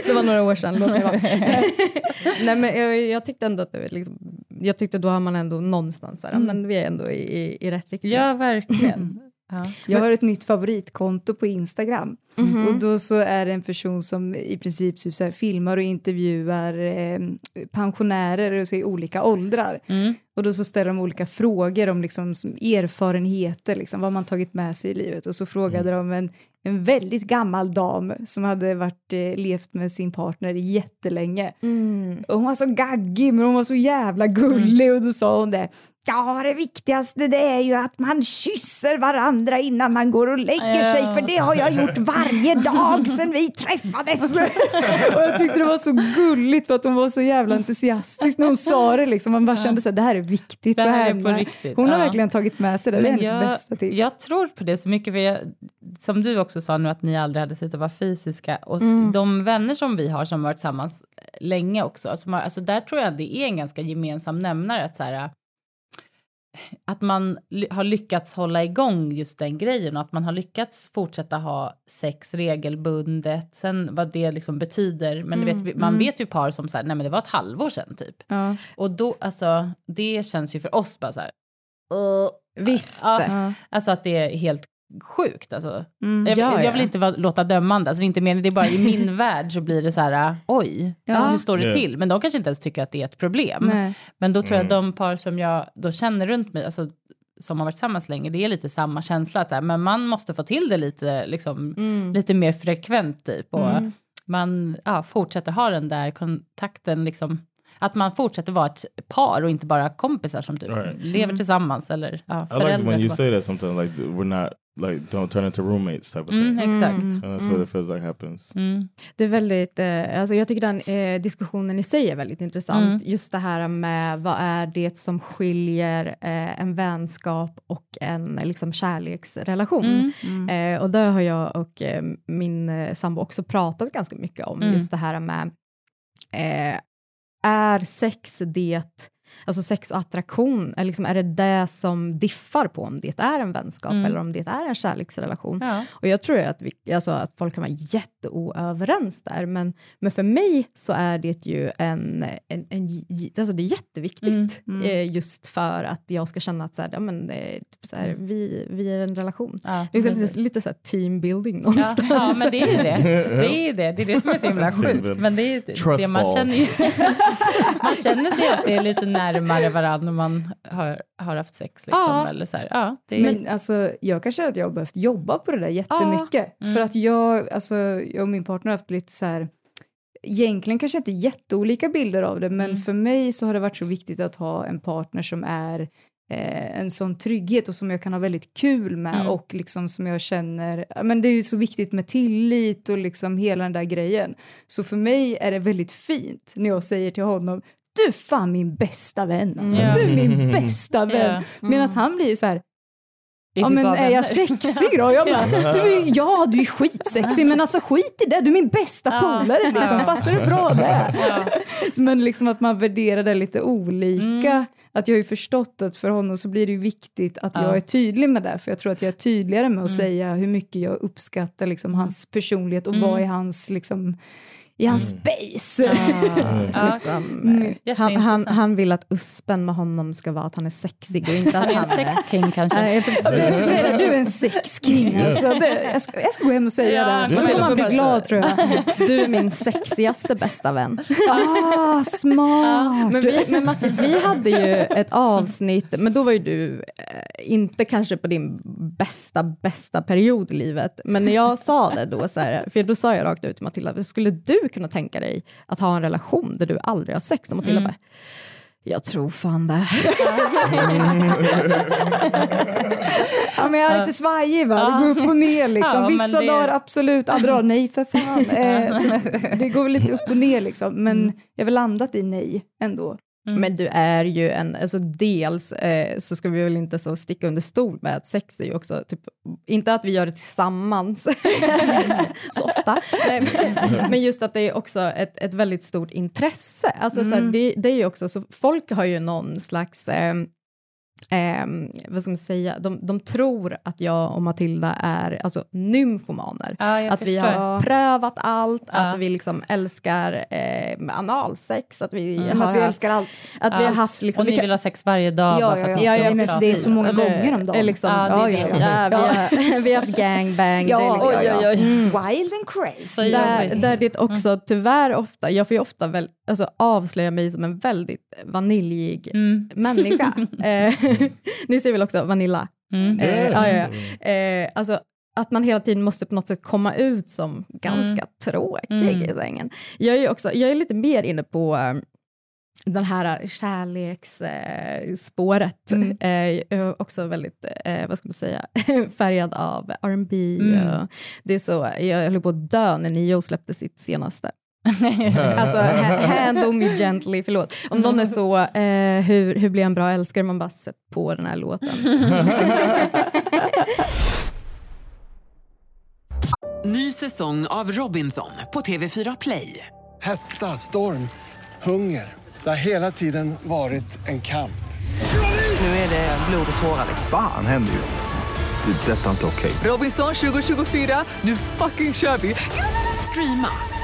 Det var några år sedan, låt mig vara. Nej, men jag, jag tyckte ändå att det liksom, jag tyckte då har man ändå någonstans, där, men vi är ändå i, i, i rätt riktning. Ja, verkligen. Ja. Jag har ett nytt favoritkonto på Instagram. Mhm. Och då så är det en person som i princip typ så här filmar och intervjuar eh, pensionärer och så i olika åldrar. Mm. Och då så ställer de olika frågor om liksom, som erfarenheter, liksom, vad man tagit med sig i livet. Och så frågade de en, en väldigt gammal dam som hade varit, eh, levt med sin partner jättelänge. Mm. Och hon var så gaggig men hon var så jävla gullig och då sa hon det. Ja, det viktigaste det är ju att man kysser varandra innan man går och lägger Ja. sig för det har jag gjort varje dag sedan vi träffades. och jag tyckte det var så gulligt för att hon var så jävla entusiastisk när hon sa det. Liksom. Man bara kände att det här är viktigt Det här är på riktigt, Hon har ja. verkligen tagit med sig det. Det är hennes jag, bästa tips. jag tror på det så mycket, för jag, som du också sa nu att ni aldrig hade slutat vara fysiska. Och Mm. de vänner som vi har som varit tillsammans länge också, som har, alltså där tror jag det är en ganska gemensam nämnare. Att, så här, att man har lyckats hålla igång just den grejen och att man har lyckats fortsätta ha sex regelbundet. Sen vad det liksom betyder, men Mm, vet, man mm. vet ju par som så här, nej men det var ett halvår sedan typ. Ja. Och då, alltså, det känns ju för oss bara så här, Visst. Ja, Ja. alltså att det är helt sjukt. Alltså. Mm. Jag, Ja, jag ja. vill inte vara, låta dömande, alltså, det är inte meningen, det är bara i min värld så blir det så här, oj, Ja. hur står det Yeah. till? Men de kanske inte ens tycker att det är ett problem. Nej. Men då tror jag Mm. de par som jag då känner runt mig, alltså, som har varit tillsammans länge, det är lite samma känsla. Att, så här, men man måste få till det lite, liksom, Mm. lite mer frekvent typ. Och Mm. man ja, fortsätter ha den där kontakten, liksom, att man fortsätter vara ett par och inte bara kompisar som typ Right. lever tillsammans eller ja, I like föräldrar. when you say that sometimes, like we're not like don't turn into roommates type of Mm, thing. exakt. And that's what it feels like happens. Mm. Det är väldigt, eh, alltså jag tycker den eh, diskussionen i sig är väldigt intressant. Mm. Just det här med vad är det som skiljer eh, en vänskap och en liksom, kärleksrelation. Mm. Eh, och där har jag och eh, min eh, sambo också pratat ganska mycket om, Mm. just det här med eh, är sex det, alltså sex och attraktion, är, liksom, är det det som diffar på om det är en vänskap Mm. eller om det är en kärleksrelation? Ja. Och jag tror att, vi, alltså, att folk kan vara jätteoöverens där, men, men för mig så är det ju en, en, en alltså det är jätteviktigt, Mm, mm. Eh, just för att jag ska känna att så här, ja, men, eh, så här, vi, vi är en relation. Ja, liksom lite, lite så här teambuilding Ja, någonstans. ja, men det är ju det. Det är det. Det är det som är så himla sjukt. Men det är det man känner ju. Man känner sig att det är lite närmare varandra när man har, har haft sex. Liksom, Ja. Eller så här. Ja, är, Men alltså, jag kan känna att jag har behövt jobba på det där jättemycket. Mm. För att jag, alltså, jag och min partner har haft lite så här, egentligen kanske inte jätteolika bilder av det, men Mm. för mig så har det varit så viktigt att ha en partner som är eh, en sån trygghet och som jag kan ha väldigt kul med Mm. och liksom som jag känner, ja, men det är ju så viktigt med tillit och liksom hela den där grejen. Så för mig är det väldigt fint när jag säger till honom, du är fan min bästa vän alltså. Ja. Du är min bästa vän. Ja. Medan han blir ju så här, är Ja vi men är jag sexig då? Jag bara, du är, ja du är skitsexig men alltså skit i det, du är min bästa Ja. polare liksom, Ja. fattar du hur bra det är? Ja. Men liksom att man värderar det lite olika. Mm. Att jag har ju förstått att för honom så blir det ju viktigt att Ja. jag är tydlig med det, för jag tror att jag är tydligare med att Mm. säga hur mycket jag uppskattar liksom hans personlighet och Mm. vad är hans liksom i hans space. Ja. Ja. Liksom, Mm. eh, han, han, han vill att uspen med honom ska vara att han är sexig och inte Han att är en han är... sexking kanske. Precis. Det, du är en sexking. Alltså, det, jag, ska, jag ska gå hem och säga Ja, det. Då kommer han bli glad tror jag. Du är min sexigaste bästa vän. Ah, smart! Men, vi, men Mattis, vi hade ju ett avsnitt, men då var ju du eh, inte kanske på din bästa, bästa period i livet. Men när jag sa det då, så här, för då sa jag rakt ut till Matilda, skulle du kunna tänka dig att ha en relation där du aldrig har sex? Och Matilda Mm. bara, jag tror fan det. Ja, men jag är lite svajig va, det går upp och ner liksom. Vissa det- dagar absolut, andra dagar nej för fan. Eh, så det går väl lite upp och ner liksom. Men Mm. jag har väl landat i nej ändå. Mm. Men du är ju en, alltså dels eh, så ska vi väl inte så sticka under stol med att sex är ju också, typ, inte att vi gör det tillsammans så ofta, Nej, men, men just att det är också ett, ett väldigt stort intresse. Alltså, så här, Mm. det, det är ju också, så folk har ju någon slags ehm, ehm, vad ska man säga, de, de tror att jag och Matilda är alltså, nymfomaner. Ja, att vi förstår. har prövat allt, Ja. att vi liksom älskar eh, analsex, att vi Mm. har Att vi haft- älskar allt. Att vi har Allt. haft liksom, och ni vi vill ha sex varje dag Ja, bara för ja, att ja. Ja, men prata. det är så många Eh, gånger om dagen. eh, Liksom, Ja, det är ja, det. ja, vi, har, vi har haft gangbang. Ja, liksom, oj, oj, oj. Mm. Wild and crazy. Där, där det också tyvärr ofta, jag får ju ofta väl, alltså, avslöja mig som en väldigt vaniljig Mm. människa. ni ser väl också Vanilla? Mm. Eh, ja, ja, ja. Eh, alltså, att man hela tiden måste på något sätt komma ut som ganska tråkig Mm. i sängen. Jag är, också, jag är lite mer inne på eh, den här kärleksspåret. Spåret. Mm. Eh, jag är också väldigt, eh, vad ska man säga, färgad av R&B. Mm. och Det är så, jag höll på att dö när Nio släppte sitt senaste. alltså, ha- handle me gently, förlåt. Om någon är så, eh, hur, hur blir en bra älskare? Man bara sett på den här låten. Ny säsong av Robinson på TV4 Play. Hetta, storm, hunger. Det har hela tiden varit en kamp. Nu är det blod och tårar. liksom. Fan händer just. Det. är Detta är inte okej. Robinson 2024, nu fucking kör vi! Streama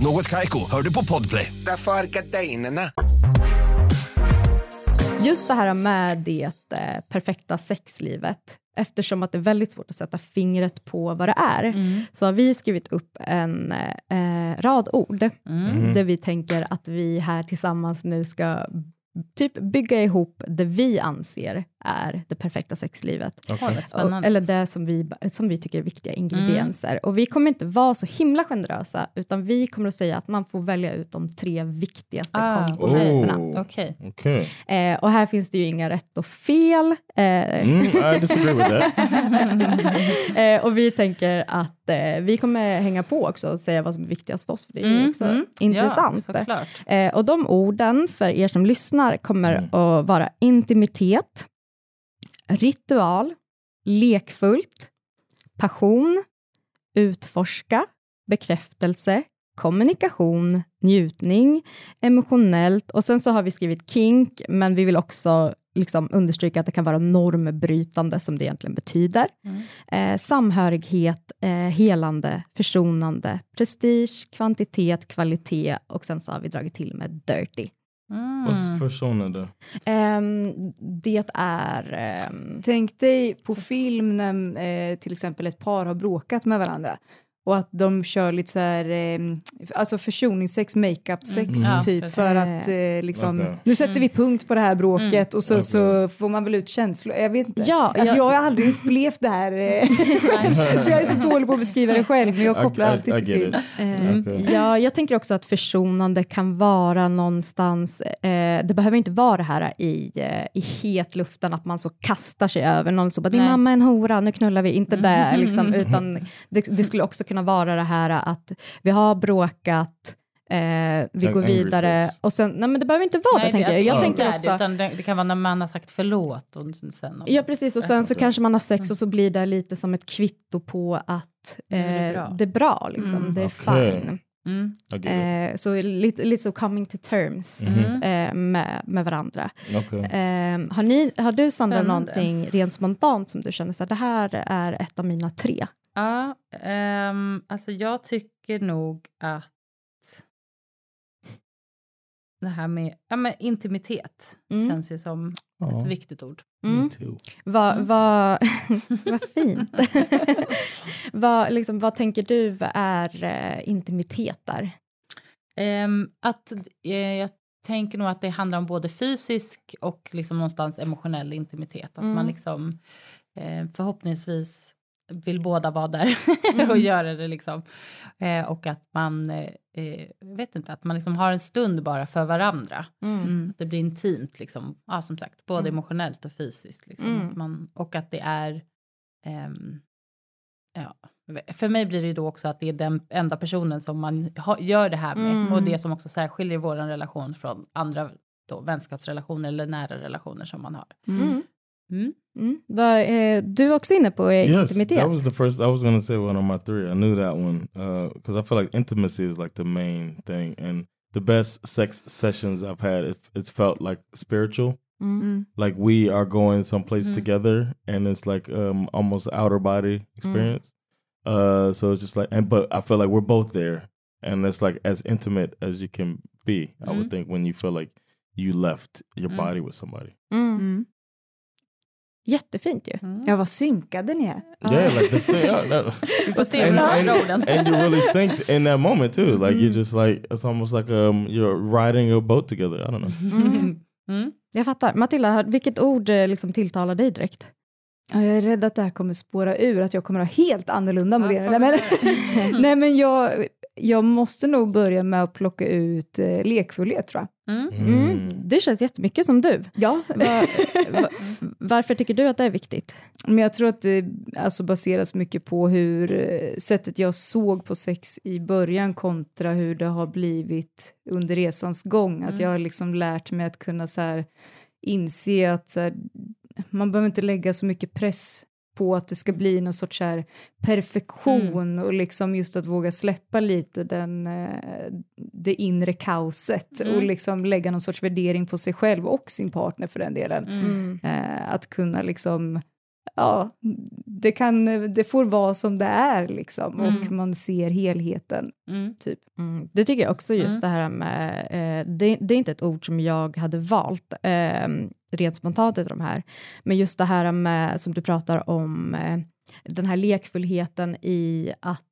Något Kaiko, hör du på Podplay. Därför är gardinerna. Just det här med det eh, perfekta sexlivet, eftersom att det är väldigt svårt att sätta fingret på vad det är, så har vi skrivit upp en eh, rad ord, där vi tänker att vi här tillsammans nu ska typ bygga ihop det vi anser är det perfekta sexlivet. Vad Och, eller det som vi, som vi tycker är viktiga ingredienser. Och vi kommer inte vara så himla generösa, utan vi kommer att säga att man får välja ut de tre viktigaste Ah, komponenterna. Oh. Okej. Okay. Eh, och här finns det ju inga rätt och fel. Eh, Mm, I disagree with that. eh, och vi tänker att eh, vi kommer hänga på också och säga vad som är viktigast för oss, för det är ju Mm, också mm. intressant. Ja, eh, och de orden, för er som lyssnar, kommer Mm. att vara intimitet, ritual, lekfullt, passion, utforska, bekräftelse, kommunikation, njutning, emotionellt och sen så har vi skrivit kink, men vi vill också liksom understryka att det kan vara normbrytande som det egentligen betyder. Eh, samhörighet, eh, helande, försonande, prestige, kvantitet, kvalitet och sen så har vi dragit till med dirty. Mm. What's försonande? Ehm, det är... ehm, Tänk dig på film när eh, till exempel ett par har bråkat med varandra och att de kör lite så här, eh, alltså försoningssex, makeup-sex Mm. Ja, typ precis. för att eh, liksom, Okej. nu sätter vi punkt på det här bråket och så, Okej. så får man väl ut känslor, jag vet inte. Ja, alltså, jag- jag har aldrig upplevt det här, eh, så jag är så dålig på att beskriva det själv, men jag kopplar I, alltid I, I till film. Eh, Okej. Ja, jag tänker också att försonande kan vara någonstans, eh, det behöver inte vara det här i, eh, i het luften, att man så kastar sig över någon så bara, din mamma är en hora, nu knullar vi, inte det, liksom, utan det, det skulle också kunna vara det här att vi har bråkat, eh, vi Ang- går vidare, och sen, nej men det behöver inte vara det, tänker jag. Jag det, tänker också, det, utan det, det kan vara när man har sagt förlåt och sen... Ja, precis. Och sen så kanske man har sex och så blir det lite som ett kvitto på att eh, är det bra. det är bra, liksom. Mm. det är Okej. fine. Mm. It. Eh, så lite, lite så coming to terms Mhm. eh, med, med varandra. Okay. Eh, har, ni, har du, Sandra, Spännande. någonting rent spontant som du känner så här, det här är ett av mina tre? Ja, ehm, alltså jag tycker nog att det här med, ja, men intimitet Mm. känns ju som Ja. ett viktigt ord. Mm. Vad Mm. vad- vad fint. vad, liksom, vad tänker du är eh, intimitet där? Ehm, att, eh, jag tänker nog att det handlar om både fysisk och liksom någonstans emotionell intimitet. Att Mm. man liksom eh, förhoppningsvis vill båda vara där Mm. och göra det liksom. Eh, och att man, eh, eh, vet inte, att man liksom har en stund bara för varandra. Mm. Att det blir intimt liksom, ja som sagt, både Mm. emotionellt och fysiskt liksom. Mm. Att man, och att det är, ehm, ja, för mig blir det ju då också att det är den enda personen som man ha, gör det här med Mm. och det som också särskiljer vår relation från andra då, vänskapsrelationer eller nära relationer som man har. Mm. Mm. Mm. Vad, eh, du var också inne på eh, Yes, intimitet. that was the first. I was gonna say one of my three. I knew that one because I feel like intimacy is like the main thing, and the best sex sessions I've had, it, it's felt like spiritual. Mm. Like we are going someplace Mhm. together, and it's like um, almost outer body experience. Uh, so it's just like, and but I feel like we're both there, and it's like as intimate as you can be. I Mm. would think when you feel like you left your Mm. body with somebody. Mm. Mm. Jättefint ju. Ja, vad synkade ni är. Yeah, like the same. yeah, Vi får se and, and, and you're really synced in that moment too. Like Mm-hmm. you're just like it's almost like um you're riding a boat together. I don't know. Mm. Mm. Jag fattar. Matilda, vilket ord eh, liksom tilltalar dig direkt? Ja, jag är rädd att det här kommer spåra ur, att jag kommer ha helt annorlunda med Ja, Nej, men, nej, men jag, jag måste nog börja med att plocka ut eh, lekfullhet, tror jag. Mm. Mm. Det känns jättemycket som du. Ja, Va, va, varför tycker du att det är viktigt? men jag tror att det alltså baseras mycket på hur eh, sättet jag såg på sex i början kontra hur det har blivit under resans gång. Att Mm. jag har liksom lärt mig att kunna så här, inse att så här, man behöver inte lägga så mycket press på att det ska bli någon sorts här perfektion och liksom just att våga släppa lite den, eh, det inre kaoset och Mm. liksom lägga någon sorts värdering på sig själv och sin partner för den delen. Mm. Eh, att kunna liksom, ja, det, kan, det får vara som det är liksom och Mm. man ser helheten. Mm. Typ. Mm, det tycker jag också, just Mm. det här med, eh, det, det är inte ett ord som jag hade valt, eh, rent spontant utav de här, men just det här med, som du pratar om, eh, den här lekfullheten i att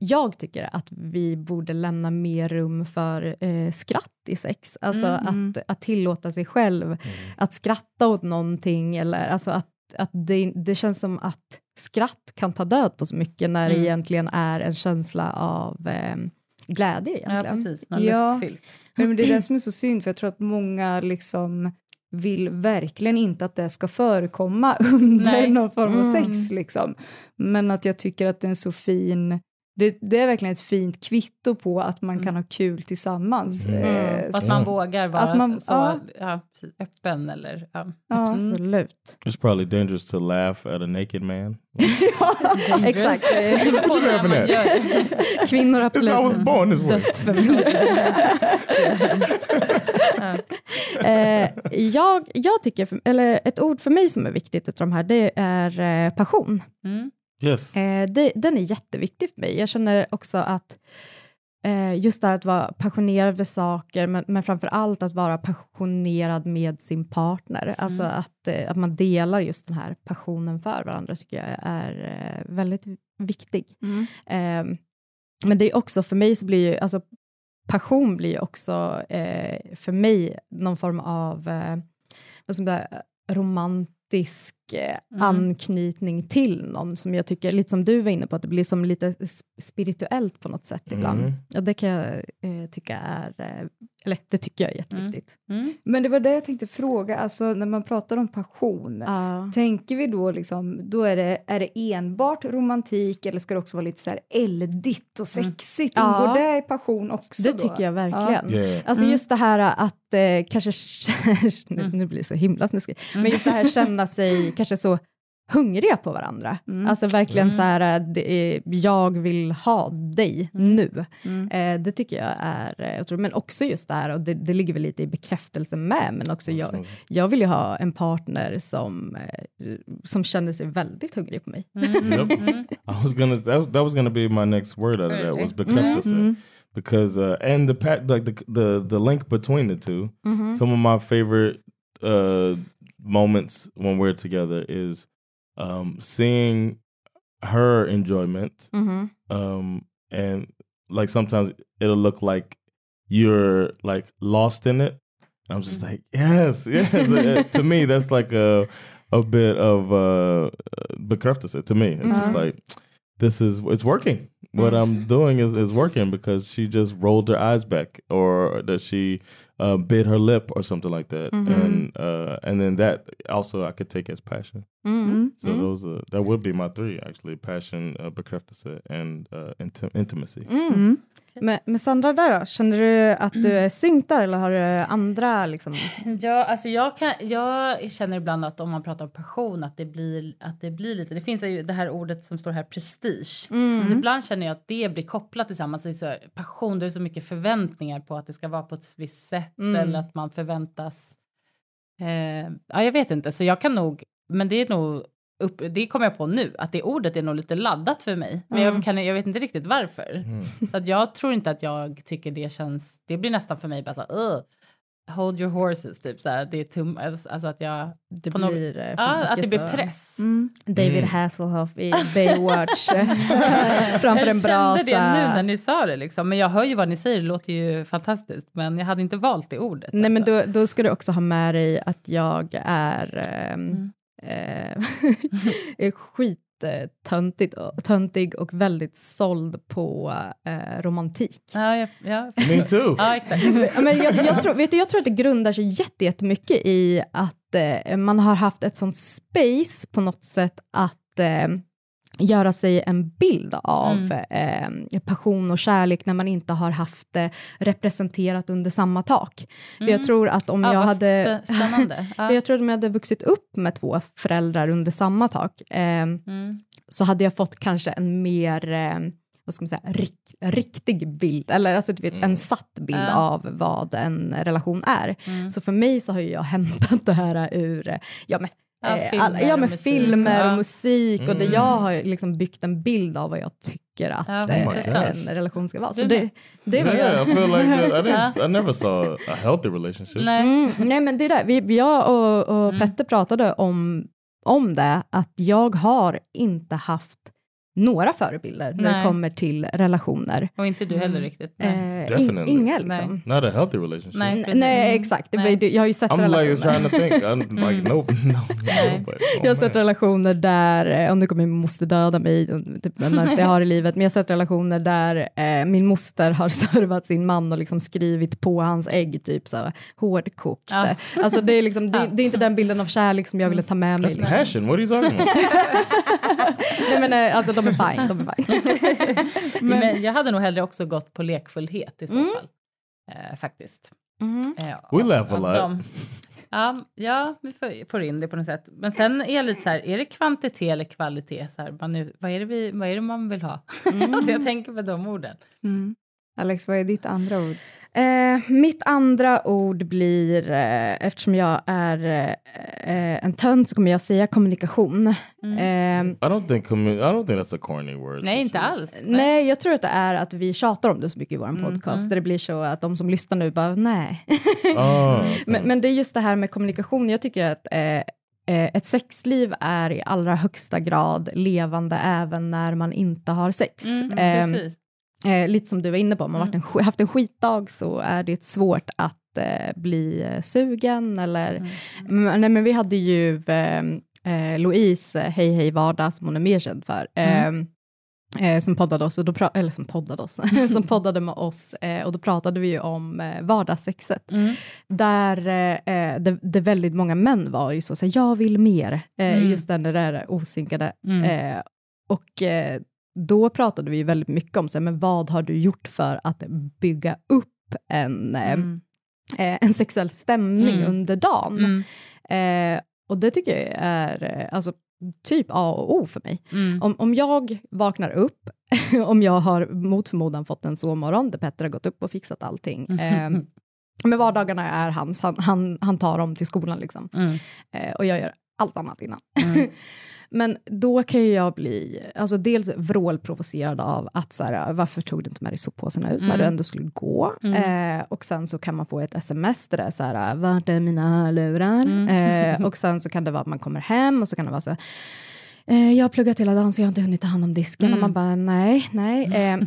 jag tycker att vi borde lämna mer rum för eh, skratt i sex, alltså Mm. att, att tillåta sig själv att skratta åt någonting, eller alltså att, att det, det känns som att skratt kan ta död på så mycket, när det Mm. egentligen är en känsla av eh, glädje egentligen. Ja, precis. Något Ja. lustfyllt. Men det är det som är så synd, för jag tror att många liksom vill verkligen inte att det ska förekomma under Nej. någon form av Mm. sex. Liksom. Men att jag tycker att det är en så fin... Det, det är verkligen ett fint kvitto på att man kan ha kul tillsammans. Mm. Eh, Och att man vågar vara Att man- så ja. ja. öppen eller... Ja. ja. Absolut. It's probably dangerous to laugh at a naked man. Exakt. Man Happened? gör det. Kvinnor har It's I was absolut born this way. dött för eh, jag, jag tycker, eller ett ord för mig som är viktigt utav de här, det är eh, passion. Mm. Yes. Eh, det, den är jätteviktig för mig. Jag känner också att eh, just det här att vara passionerad över saker, men, men framför allt att vara passionerad med sin partner. Alltså att, eh, att man delar just den här passionen för varandra, tycker jag är eh, väldigt viktig. Mm. Eh, men det är också, för mig så blir ju, alltså passion blir ju också eh, för mig någon form av eh, vad ska man säga, romantisk eh, Mm. anknytning till någon som jag tycker, lite som du var inne på, att det blir som lite spirituellt på något sätt ibland. Mm. Ja, det kan jag eh, tycka är, eh, eller det tycker jag är jätteviktigt. Mm. Men det var det jag tänkte fråga, alltså när man pratar om passion, Ja. tänker vi då liksom, då är det, är det enbart romantik eller ska det också vara lite så här eldigt och sexigt? Ja. Ingår det i passion också Det då? tycker jag verkligen. Yeah. Alltså Mm. just det här att eh, kanske, nu, Mm. nu blir det så himla snuskigt, men just det här känna sig kanske så hungriga på varandra. Mm. Alltså verkligen Mm. så här, eh, det är, jag vill ha dig Mm. nu. Mm. Eh, det tycker jag är eh, otroligt, men också just det här, och det, det ligger väl lite i bekräftelse med, men också jag, jag vill ju ha en partner som, eh, som känner sig väldigt hungrig på mig. Mm. Yep. Mm. I was gonna that was, that was gonna be my next word out of that was bekräftelse Mm. because uh, and the pat like the the the link between the 2 Mhm. Some of my favorite uh, moments when we're together is um, seeing her enjoyment, Mhm. um, and like sometimes it'll look like you're like lost in it, I'm just like, yes, yes. Uh, to me, that's like a a bit of uh, bekräftelse to me. It's just Mhm. like this is it's working. What I'm doing is is working because she just rolled her eyes back, or that she uh, bit her lip, or something like that, Mhm. and uh, and then that also I could take as passion. Mm. So those are, that would be my three actually: passion, uh, bekräftelse, and uh, inti- intimacy. Mm. Men, men Sandra, där då? Känner du att du är synk där eller har du andra liksom? Ja, alltså jag, kan, jag känner ibland att om man pratar om passion att det blir, att det blir lite... Det finns ju det här ordet som står här, prestige. Mm. Så ibland känner jag att det blir kopplat tillsammans. Det är så här, passion, det är så mycket förväntningar på att det ska vara på ett visst sätt Mm. eller att man förväntas... Eh, ja, jag vet inte, så jag kan nog... Men det är nog... Upp, det kommer jag på nu, att det ordet är nog lite laddat för mig. Men Mm. jag, kan, jag vet inte riktigt varför. Mm. Så att jag tror inte att jag tycker det känns... Det blir nästan för mig bara så här, "Ugh, hold your horses, typ så här. Det är tum, alltså att jag... Det på något- blir, eh, för ja, att det blir press. Mm. David Hasselhoff i Baywatch framför en jag brasa. kände det nu när ni sa det liksom. Men jag hör ju vad ni säger, det låter ju fantastiskt. Men jag hade inte valt det ordet. Nej, men alltså. då, då ska du också ha med dig att jag är Mm. Eh, eh, skittöntig och, töntig och väldigt såld på eh, romantik. Ja, ja, ja. Me too. Ja, exakt. Men jag, jag, tror, vet du, jag tror att det grundar sig jätte- jättemycket i att eh, man har haft ett sånt space på något sätt att eh, göra sig en bild av eh, passion och kärlek när man inte har haft det representerat under samma tak. För jag Mm. tror att om Ja, jag hade... spä- spännande. Ja. Jag tror att om jag hade vuxit upp med två föräldrar under samma tak eh, Mm. så hade jag fått kanske en mer, eh, vad ska man säga, rik, riktig bild, eller alltså du vet, en satt bild Ja. av vad en relation är. Mm. Så för mig så har jag hämtat det här ur, eh, ja men, Ja, eh, filmer ja, och men musik. filmer och Ja. musik och det Mm. jag har liksom byggt en bild av vad jag tycker att Ja, eh, en relation ska vara. Så det, det är vad Yeah, jag I feel like that. I didn't. I never saw a healthy relationship. Nej. Mm, nej men det är det, vi, jag och, och Mm. Petter pratade om, om det, att jag har inte haft några förebilder när det Nej. kommer till relationer. Och inte du heller riktigt. Nej. Eh, in, inga Nej. liksom. Not a healthy relationship. Nej. Nej, precis. nej exakt, Nej. jag har ju sett I'm relationer. like trying to think. I'm like nope, no, Nej. nobody. jag har Oh, sett man. relationer där, eh, om det kommer min moster döda mig, typ den närmaste jag har i livet, men jag har sett relationer där eh, min moster har servat sin man och liksom skrivit på hans ägg, typ så hårdkokt. Ja. Alltså det är, liksom, det, det är inte den bilden av kärlek som jag ville ta med mig. That's passion. What are you talking about? Nej men eh, alltså de är fine, de är fine. Men, jag hade nog hellre också gått på lekfullhet i så Mm. fall. Eh, faktiskt. Mm. Eh, We laugh a lot. Ja, ja, vi får, får in det på något sätt. Men sen är jag lite så här, är det kvantitet eller kvalitet? Så här, man nu, vad, är det vi, vad är det man vill ha? alltså jag tänker på de orden. Mm. Alex, vad är ditt andra ord? Eh, mitt andra ord blir, eh, eftersom jag är eh, en tönt så kommer jag säga kommunikation. Mm. Eh, I don't think. commu- I don't think that's a corny word. Nej, inte alls. nej, jag tror att det är att vi tjatar om det så mycket i vår Mm, podcast, mm. där det blir så att de som lyssnar nu bara, nej. Oh, okay. men, men det är just det här med kommunikation, jag tycker att eh, eh, ett sexliv är i allra högsta grad levande även när man inte har sex. Mm, Ehm, precis. Eh, lite som du var inne på, om man Mm. en, haft en skitdag så är det svårt att eh, bli eh, sugen eller... Mm. Nej, men vi hade ju eh, eh, Louise, eh, Hej Hej Vardag, som hon är mer känd för, eh, eh, som poddade oss, och då pra- eller som poddade oss, som poddade med oss, eh, och då pratade vi ju om eh, vardagssexet, Mm. där eh, eh, det, det väldigt många män var ju så, så jag vill mer, Mm. just den där osynkade, Mm. Och då pratade vi väldigt mycket om så här, men vad har du gjort för att bygga upp en, eh, Mm. eh, en sexuell stämning Mm. under dagen. Mm. Eh, och det tycker jag är eh, alltså, typ A och O för mig. Mm. Om, om jag vaknar upp, om jag har mot förmodan fått en sovmorgon där Petter har gått upp och fixat allting, eh, men vardagarna är hans, han, han, han tar dem till skolan liksom. Mm. Eh, och jag gör allt annat innan. Mm. Men då kan ju jag bli, alltså dels vrålprovocerad av att så här, varför tog du inte med dig soppåsarna ut när Mm. du ändå skulle gå? Mm. Eh, och sen så kan man få ett sms där det är så här, vart är mina hörlurar? Mm. Eh, och sen så kan det vara att man kommer hem och så kan det vara så här, Eh, jag har pluggat hela dagen så jag har inte hunnit ta hand om disken. Mm. Och man bara, nej, nej. Eh,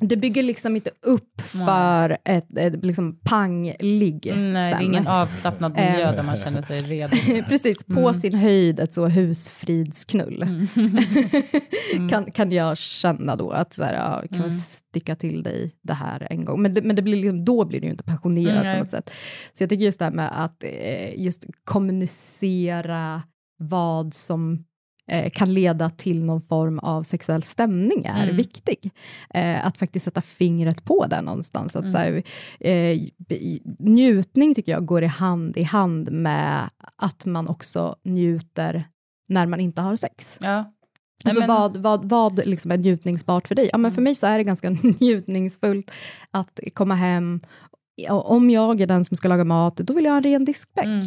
det bygger liksom inte upp för ett, ett liksom pang-ligg Mm, nej, det är sen. ingen avslappnad miljö Eh, där man känner sig redo. Precis, på Mm. sin höjd ett så husfridsknull. kan, kan jag känna då att så här, ja, kan Mm. sticka till dig det här en gång. Men, det, men det blir liksom, då blir det ju inte passionerat Mm, på något sätt. Så jag tycker just det här med att eh, just kommunicera vad som eh, kan leda till någon form av sexuell stämning är Mm. viktig. Eh, att faktiskt sätta fingret på det någonstans. Att, Mm. så här, eh, njutning tycker jag går i hand i hand med att man också njuter när man inte har sex. Ja. Alltså men- Mm. vad, vad, vad liksom är njutningsbart för dig? Ja, men för mig så är det ganska njutningsfullt att komma hem. Om jag är den som ska laga mat, då vill jag ha en ren diskbänk. Mm.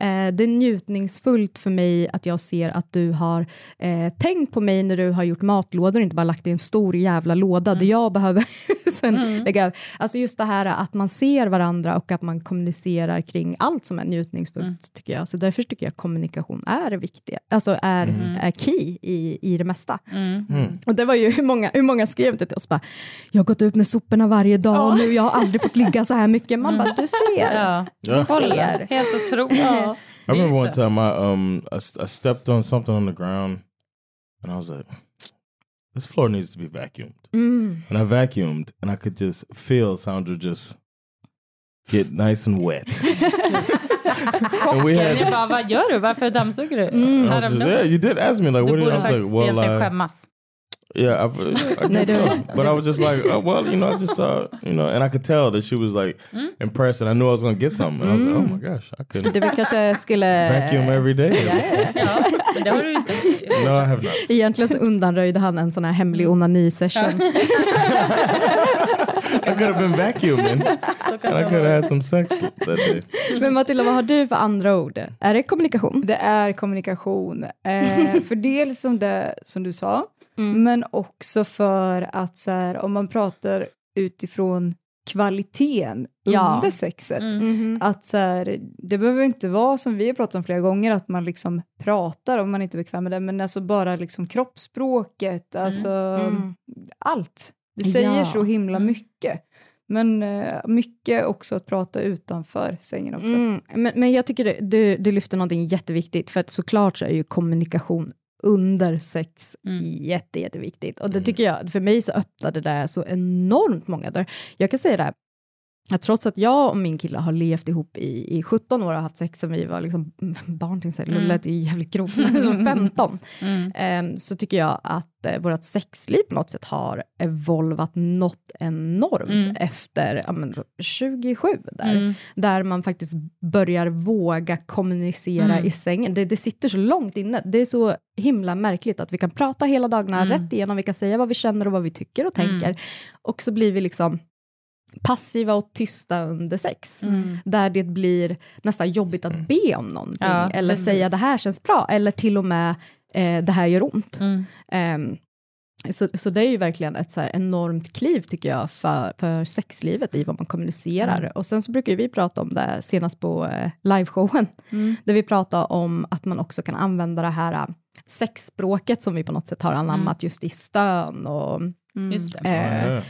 Eh, det är njutningsfullt för mig att jag ser att du har eh, tänkt på mig när du har gjort matlådor inte bara lagt i en stor jävla låda Mm. där jag behöver sen lägga över. Alltså just det här att man ser varandra och att man kommunicerar kring allt som är njutningsfullt, Mm. tycker jag. Så därför tycker jag kommunikation är viktig, alltså är, är key i, i det mesta. Mm. Och det var ju hur många, hur många skrev det till oss bara, jag har gått ut med soporna varje dag och nu jag har aldrig fått ligga så här mycket. Man bara, du ser. Ja. Ja. Kolla, ser. helt otroligt. I remember one time I um I, I stepped on something on the ground, and I was like, "This floor needs to be vacuumed." Mm. And I vacuumed, and I could just feel Sandra just get nice and wet. and we Ni had. bara, vad gör du? Varför dammsuger du? I Här was just, yeah, you did ask me like, Du what? Did, I borde was like, faktiskt well, egentligen uh, skämmas. Yeah, I, I guess so. But I was just like, uh, well, you know, I just saw, you know, and I could tell that she was like impressed, and I knew I was gonna get something. And I was like, oh my gosh, I could Du kanske skulle... vacuum every day. Ja, men det har du inte. No, I have not. Egentligen så undanröjde han en sån här hemlig onani-session. I could have been vacuuming. And I could have had some sex that day. Men Matilda, vad har du för andra ord? Är det kommunikation? Det är kommunikation. Eh, för dels som, det, som du sa, Mm. men också för att så här, om man pratar utifrån kvaliteten Ja. under sexet. Mhm. Att så här, det behöver inte vara som vi har pratat om flera gånger, att man liksom pratar om man inte är bekväm med det, men alltså bara liksom kroppsspråket, alltså Mm. allt. Det säger Ja. så himla Mm. mycket. Men eh, mycket också att prata utanför sängen också. Mm. Men, men jag tycker du, du, du lyfter någonting jätteviktigt, för att såklart så är ju kommunikation under sex Mm. jätte, jätteviktigt. Och det tycker jag, för mig så öppnade det så enormt många dörrar. Jag kan säga det, här, att trots att jag och min kille har levt ihop i, i 17 år och haft sex sen vi var liksom barn, till sig, Mm. är ju jävligt grovt, men som 15, Mm. Ehm, så tycker jag att eh, vårt sexliv på något sätt har evolvat något enormt Mm. efter ja, men, så 27 där, Mm. där man faktiskt börjar våga kommunicera Mm. i sängen. Det, det sitter så långt inne. Det är så himla märkligt att vi kan prata hela dagarna Mm. rätt igenom, vi kan säga vad vi känner och vad vi tycker och tänker, Mm. och så blir vi liksom passiva och tysta under sex Mm. där det blir nästan jobbigt att be om någonting, Ja, eller precis. säga det här känns bra, eller till och med eh, det här gör ont. Mm. Ehm, så, så det är ju verkligen ett så enormt kliv, tycker jag, för, för sexlivet i vad man kommunicerar. Mm. Och sen så brukar vi prata om det senast på eh, liveshowen, Mm. där vi pratar om att man också kan använda det här eh, sexspråket som vi på något sätt har anammat just i stön och Mm. Just det. Eh, yeah.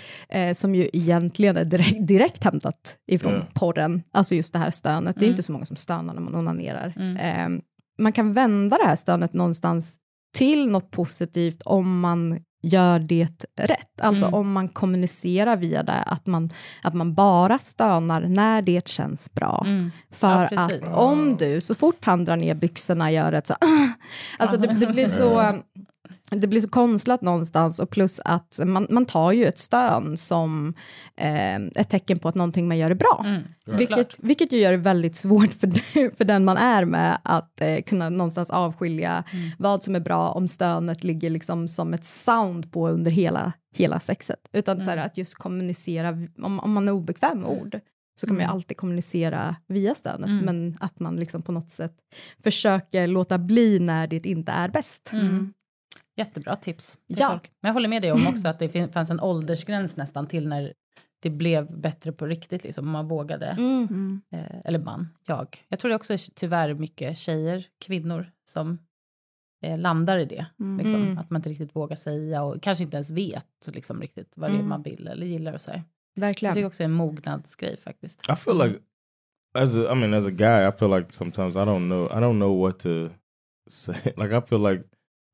eh, som ju egentligen är direkt, direkt hämtat ifrån Ja. porren, alltså just det här stönet. Det är Mm. inte så många som stönar när man onanerar. Mm. Eh, man kan vända det här stönet någonstans till något positivt om man gör det rätt. Alltså Mm. om man kommunicerar via det, att man, att man bara stönar när det känns bra. Mm. För Ja, att om du, så fort han drar ner byxorna, gör ett så alltså det, det blir så det blir så konstlat någonstans och plus att man, man tar ju ett stön som eh, ett tecken på att någonting man gör är bra. Mm. Vilket, vilket ju gör det väldigt svårt för, för den man är med att eh, kunna någonstans avskilja Mm. vad som är bra om stönet ligger liksom som ett sound på under hela, hela sexet. Utan så här, Mm. att just kommunicera, om, om man är obekväm med ord, så kan man ju Mm. alltid kommunicera via stönet, Mm. men att man liksom på något sätt försöker låta bli när det inte är bäst. Mm. Jättebra tips. Ja. folk. Men jag håller med dig om också att det fanns en åldersgräns nästan till när det blev bättre på riktigt, liksom, om man vågade. Mm. Eh, eller man, jag. Jag tror det också är tyvärr mycket tjejer, kvinnor, som eh, landar i det. Mm. Liksom, Mm. Att man inte riktigt vågar säga och kanske inte ens vet liksom, riktigt vad det är Mm. man vill eller gillar och så här. Jag Verkligen. tycker också det är en mognadsgrej faktiskt. I feel like as a, I mean as a guy, I feel like sometimes I don't know I don't know what to say. Like I feel like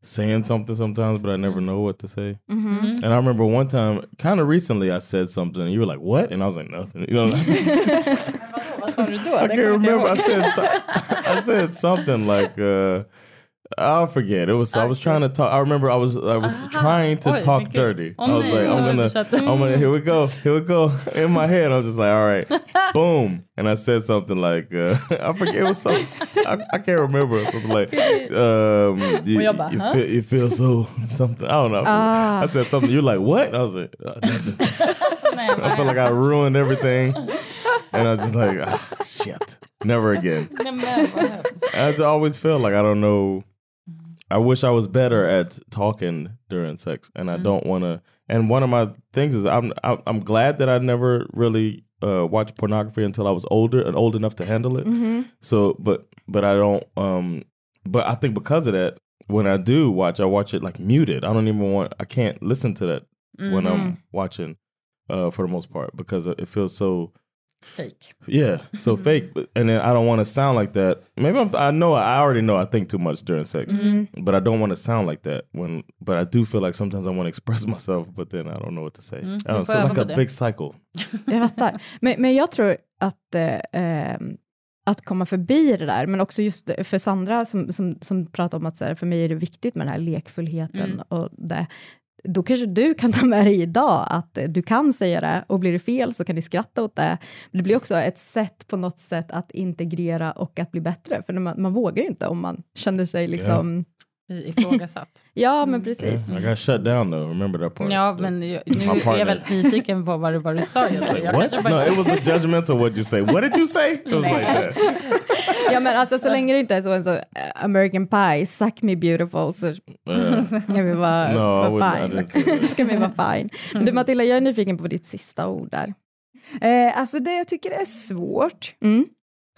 saying something sometimes, but I never know what to say. Mhm. Mm. And I remember one time, kind of recently, I said something, and you were like, "What?" And I was like, "Nothing." You know, Vad sa du? I can't remember. I said I said something like. uh I'll forget. It was. I was trying to talk. I remember. I was. I was Aha. trying to talk dirty. I was like, I'm gonna. I'm gonna. Here we go. Here we go. In my head, I was just like, all right, boom, and I said something like, uh, I forget. It was so. I, I can't remember. Something like, um, you, you, feel, you feel so something. I don't know. Ah. I said something. You're like, what? I was like, uh, nothing. I felt like I ruined everything, and I was just like, ah, shit, never again. Nej, men vad hemskt. I always feel like I don't know. I wish I was better at talking during sex, and I don't want to. And one of my things is I'm I'm glad that I never really uh, watched pornography until I was older and old enough to handle it. Mhm. So, but but I don't. Um, but I think because of that, when I do watch, I watch it like muted. I don't even want. I can't listen to that when I'm watching, uh, for the most part because it feels so Fake. yeah, so fake, but, and then I don't want to sound like that. Maybe I'm, I know I already know I think too much during sex, but I don't want to sound like that when. But I do feel like sometimes I want to express myself, but then I don't know what to say. Don't know, so like a det. big cycle. Jag fattar. Men, men jag tror att, eh, ehm, att komma förbi det där, men också just för Sandra som, som, som pratar om att så här, för mig är det viktigt med den här lekfullheten Mm. och det. Då kanske du kan ta med dig idag att du kan säga det och blir det fel så kan ni skratta åt det. Men det blir också ett sätt på något sätt att integrera och att bli bättre, för när man, man vågar ju inte om man känner sig liksom, Ifrågasatt. ja men precis. I got shut down though. Remember that part? Ja, The- men nu är jag väldigt nyfiken på vad du, vad du sa. Jag, tror. jag What? bara- No, it was a judgmental what you say. What did you say? It was like that. Ja men alltså så länge det inte är så en så eh, American Pie, suck me beautiful, så ska vi vara, No, vara fine. ska vi vara fine. Men du Matilda, jag är nyfiken på ditt sista ord där. Eh, alltså det jag tycker är svårt, Mm.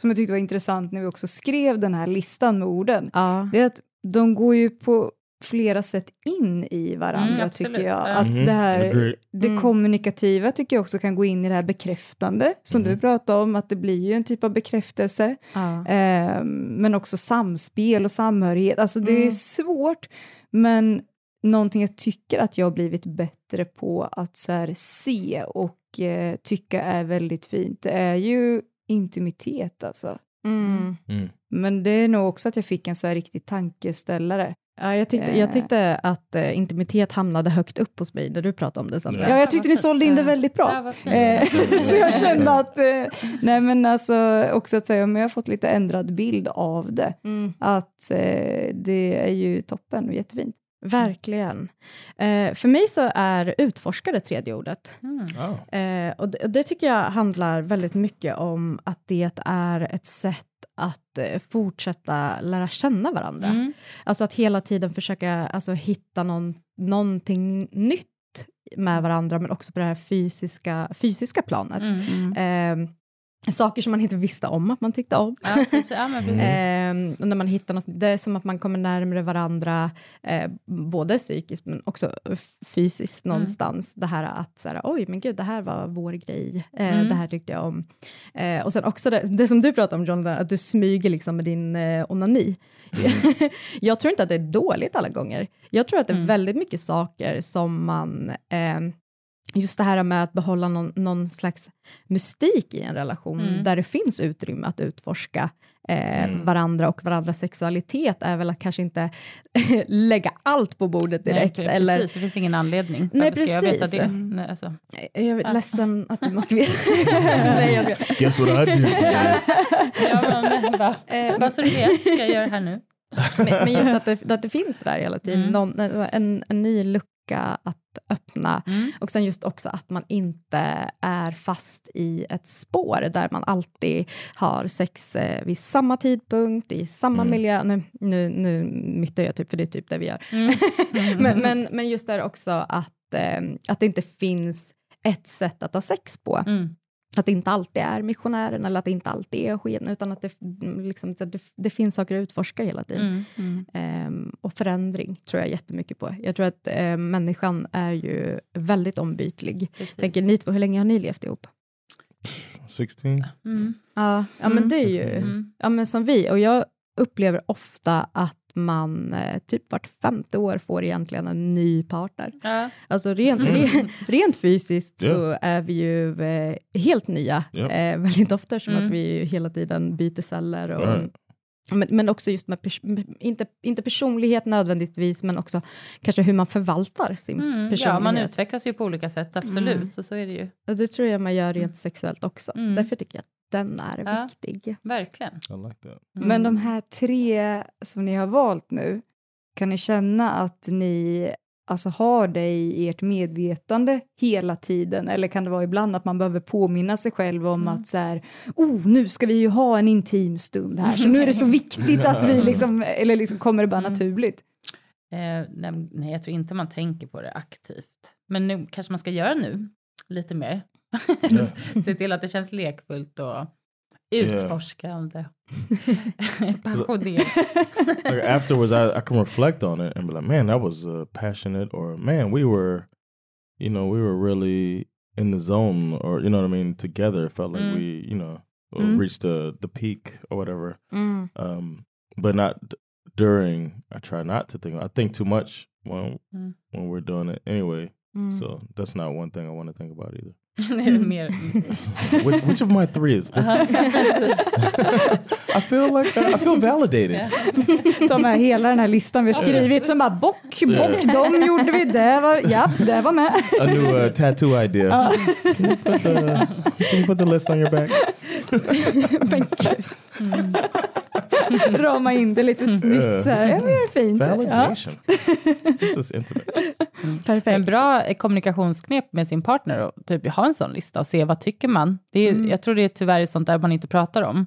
som jag tyckte var intressant när vi också skrev den här listan med orden, Ja. det är att de går ju på flera sätt in i varandra Mm, tycker jag. Ja. Att Mhm, det här, det Mm. kommunikativa tycker jag också kan gå in i det här bekräftande, som Mhm. du pratade om, att det blir ju en typ av bekräftelse. Ja. Eh, men också samspel och samhörighet. Alltså det är Mm. svårt, men någonting jag tycker att jag har blivit bättre på att så här, se och eh, tycka är väldigt fint, det är ju intimitet alltså. Mm. Mm. Men det är nog också att jag fick en så här riktig tankeställare. Ja, jag, tyckte, jag tyckte att eh, intimitet hamnade högt upp hos mig när du pratade om det Sandra. Ja, jag tyckte ni sålde in det väldigt Ja, bra. fint. Eh, så jag kände att, eh, nej men alltså också att säga, men jag har fått lite ändrad bild av det. Mm. Att eh, det är ju toppen och jättefint. Verkligen. Eh, för mig så är utforska det tredje ordet. Mm. Oh. Eh, och, det, och det tycker jag handlar väldigt mycket om att det är ett sätt att eh, fortsätta lära känna varandra. Mm. Alltså att hela tiden försöka alltså, hitta någon, någonting nytt med varandra, men också på det här fysiska, fysiska planet. Mm. Eh, saker som man inte visste om att man tyckte om. Ja, precis. Ja, precis. Eh, när man hittar något, det är som att man kommer närmare varandra, eh, både psykiskt men också fysiskt Mm. någonstans. Det här att så här, oj men gud, det här var vår grej, eh, Mm. det här tyckte jag om. Eh, och sen också det, det som du pratade om John, att du smyger liksom med din eh, onani. jag tror inte att det är dåligt alla gånger. Jag tror att det är Mm. väldigt mycket saker som man eh, just det här med att behålla någon, någon slags mystik i en relation, Mm. där det finns utrymme att utforska eh, Mm. varandra och varandras sexualitet, är väl att kanske inte lägga allt på bordet direkt. Nej, eller, precis, det finns ingen anledning. Nej, Varför ska jag veta precis. det? Nej, alltså. jag är ledsen att du måste veta. Nej, jag ska. Guess what I did today? Ja, men, bara, bara så du vet, ska jag göra det här nu? men, men just att det, att det finns där hela tiden, Mm. någon, en, en ny lucka att öppna. Mm. Och sen just också att man inte är fast i ett spår där man alltid har sex eh, vid samma tidpunkt, i samma Mm. miljö. Nu, nu, nu myttar jag typ, för det är typ det vi gör. Mm. men, men, men just där också att, eh, att det inte finns ett sätt att ha sex på. Mm. Att det inte alltid är missionären eller att det inte alltid är sken, utan att det, liksom, att det, det finns saker att utforska hela tiden. Mm, Ehm, och förändring tror jag jättemycket på. Jag tror att eh, människan är ju väldigt ombytlig. Precis. Tänker ni två, hur länge har ni levt ihop? 16? Mm. Ja, ja men Mm. det är ju Mm. ja, men som vi. Och jag upplever ofta att man eh, typ vart femte år får egentligen en ny partner. Ja. Alltså rent, Mm. rent, rent fysiskt Ja. så är vi ju eh, helt nya Ja. eh, väldigt ofta, som Mm. att vi hela tiden byter celler. Och. Men, men också just med, pers- inte, inte personlighet nödvändigtvis, men också kanske hur man förvaltar sin Mm. Ja, personlighet. man utvecklas ju på olika sätt, absolut. Mm. Så så är det ju. och det tror jag man gör rent sexuellt också. Mm. Därför tycker jag att den är Ja. viktig. Verkligen. Like. Mm. Men de här tre som ni har valt nu, kan ni känna att ni alltså, har det i ert medvetande hela tiden? Eller kan det vara ibland att man behöver påminna sig själv om Mm. att så här, oh, nu ska vi ju ha en intim stund här, så nu är det så viktigt att vi liksom, eller liksom kommer det bara Mm. naturligt? Eh, nej, jag tror inte man tänker på det aktivt. Men nu kanske man ska göra nu, lite mer. Se till att det känns lekfullt och utforskande. Passionerat. like afterwards, I, I can reflect on it and be like, man, that was uh, passionate, or man, we were, you know, we were really in the zone, or you know what I mean, together. It felt like Mm. we, you know, uh, Mm. reached the the peak or whatever. Um, but not d- during. I try not to think. I think too much when Mm. when we're doing it anyway. Mm. So that's not one thing I want to think about either. Är mer... which, which of my three is this? I feel like I feel validated. Ta med hela den här listan vi har skrivit, som bara bock, bock, de gjorde vi, det var, ja, det var med. A new uh, tattoo idea. Can you put the Can you put the list on your back? Rama in det lite snyggt så här. Ja, det är fint. Ja. Validation. This is intimate. Perfekt. En bra eh, kommunikationsknep med sin partner och typ ha en sån lista och se vad tycker man. Det är, Jag tror det är tyvärr sånt där man inte pratar om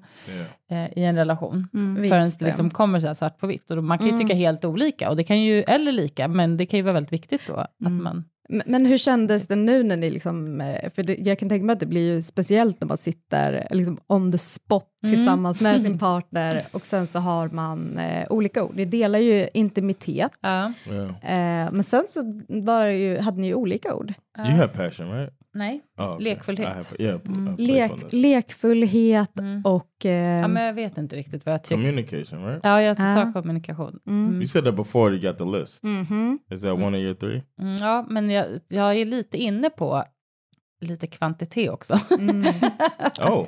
Yeah. eh, i en relation. Mm. Förrän Visst, det liksom kommer så här svart på vitt. Och man kan ju Mm. tycka helt olika, och det kan ju, eller lika, men det kan ju vara väldigt viktigt då att Mm. man... Men, hur kändes det nu när ni liksom, eh, för det, jag kan tänka mig att det blir ju speciellt när man sitter liksom on the spot Mm. tillsammans med sin partner och sen så har man eh, olika ord. Ni delar ju intimitet, Ja. Yeah. eh, men sen så var ju, hade ni ju olika ord. You have passion, right? Nej, Oh, okay. Lekfullhet. Have, yeah, Mm. uh, Lek, lekfullhet Mm. och... Eh, ja, men jag vet inte riktigt vad jag tycker. Communication, right? Ja, jag Ja. sa kommunikation. Mm. Mm. You said that before you got the list. mhm. Is that one of your three? Mm, ja, men jag, jag är lite inne på lite kvantitet också. Mm. Oh,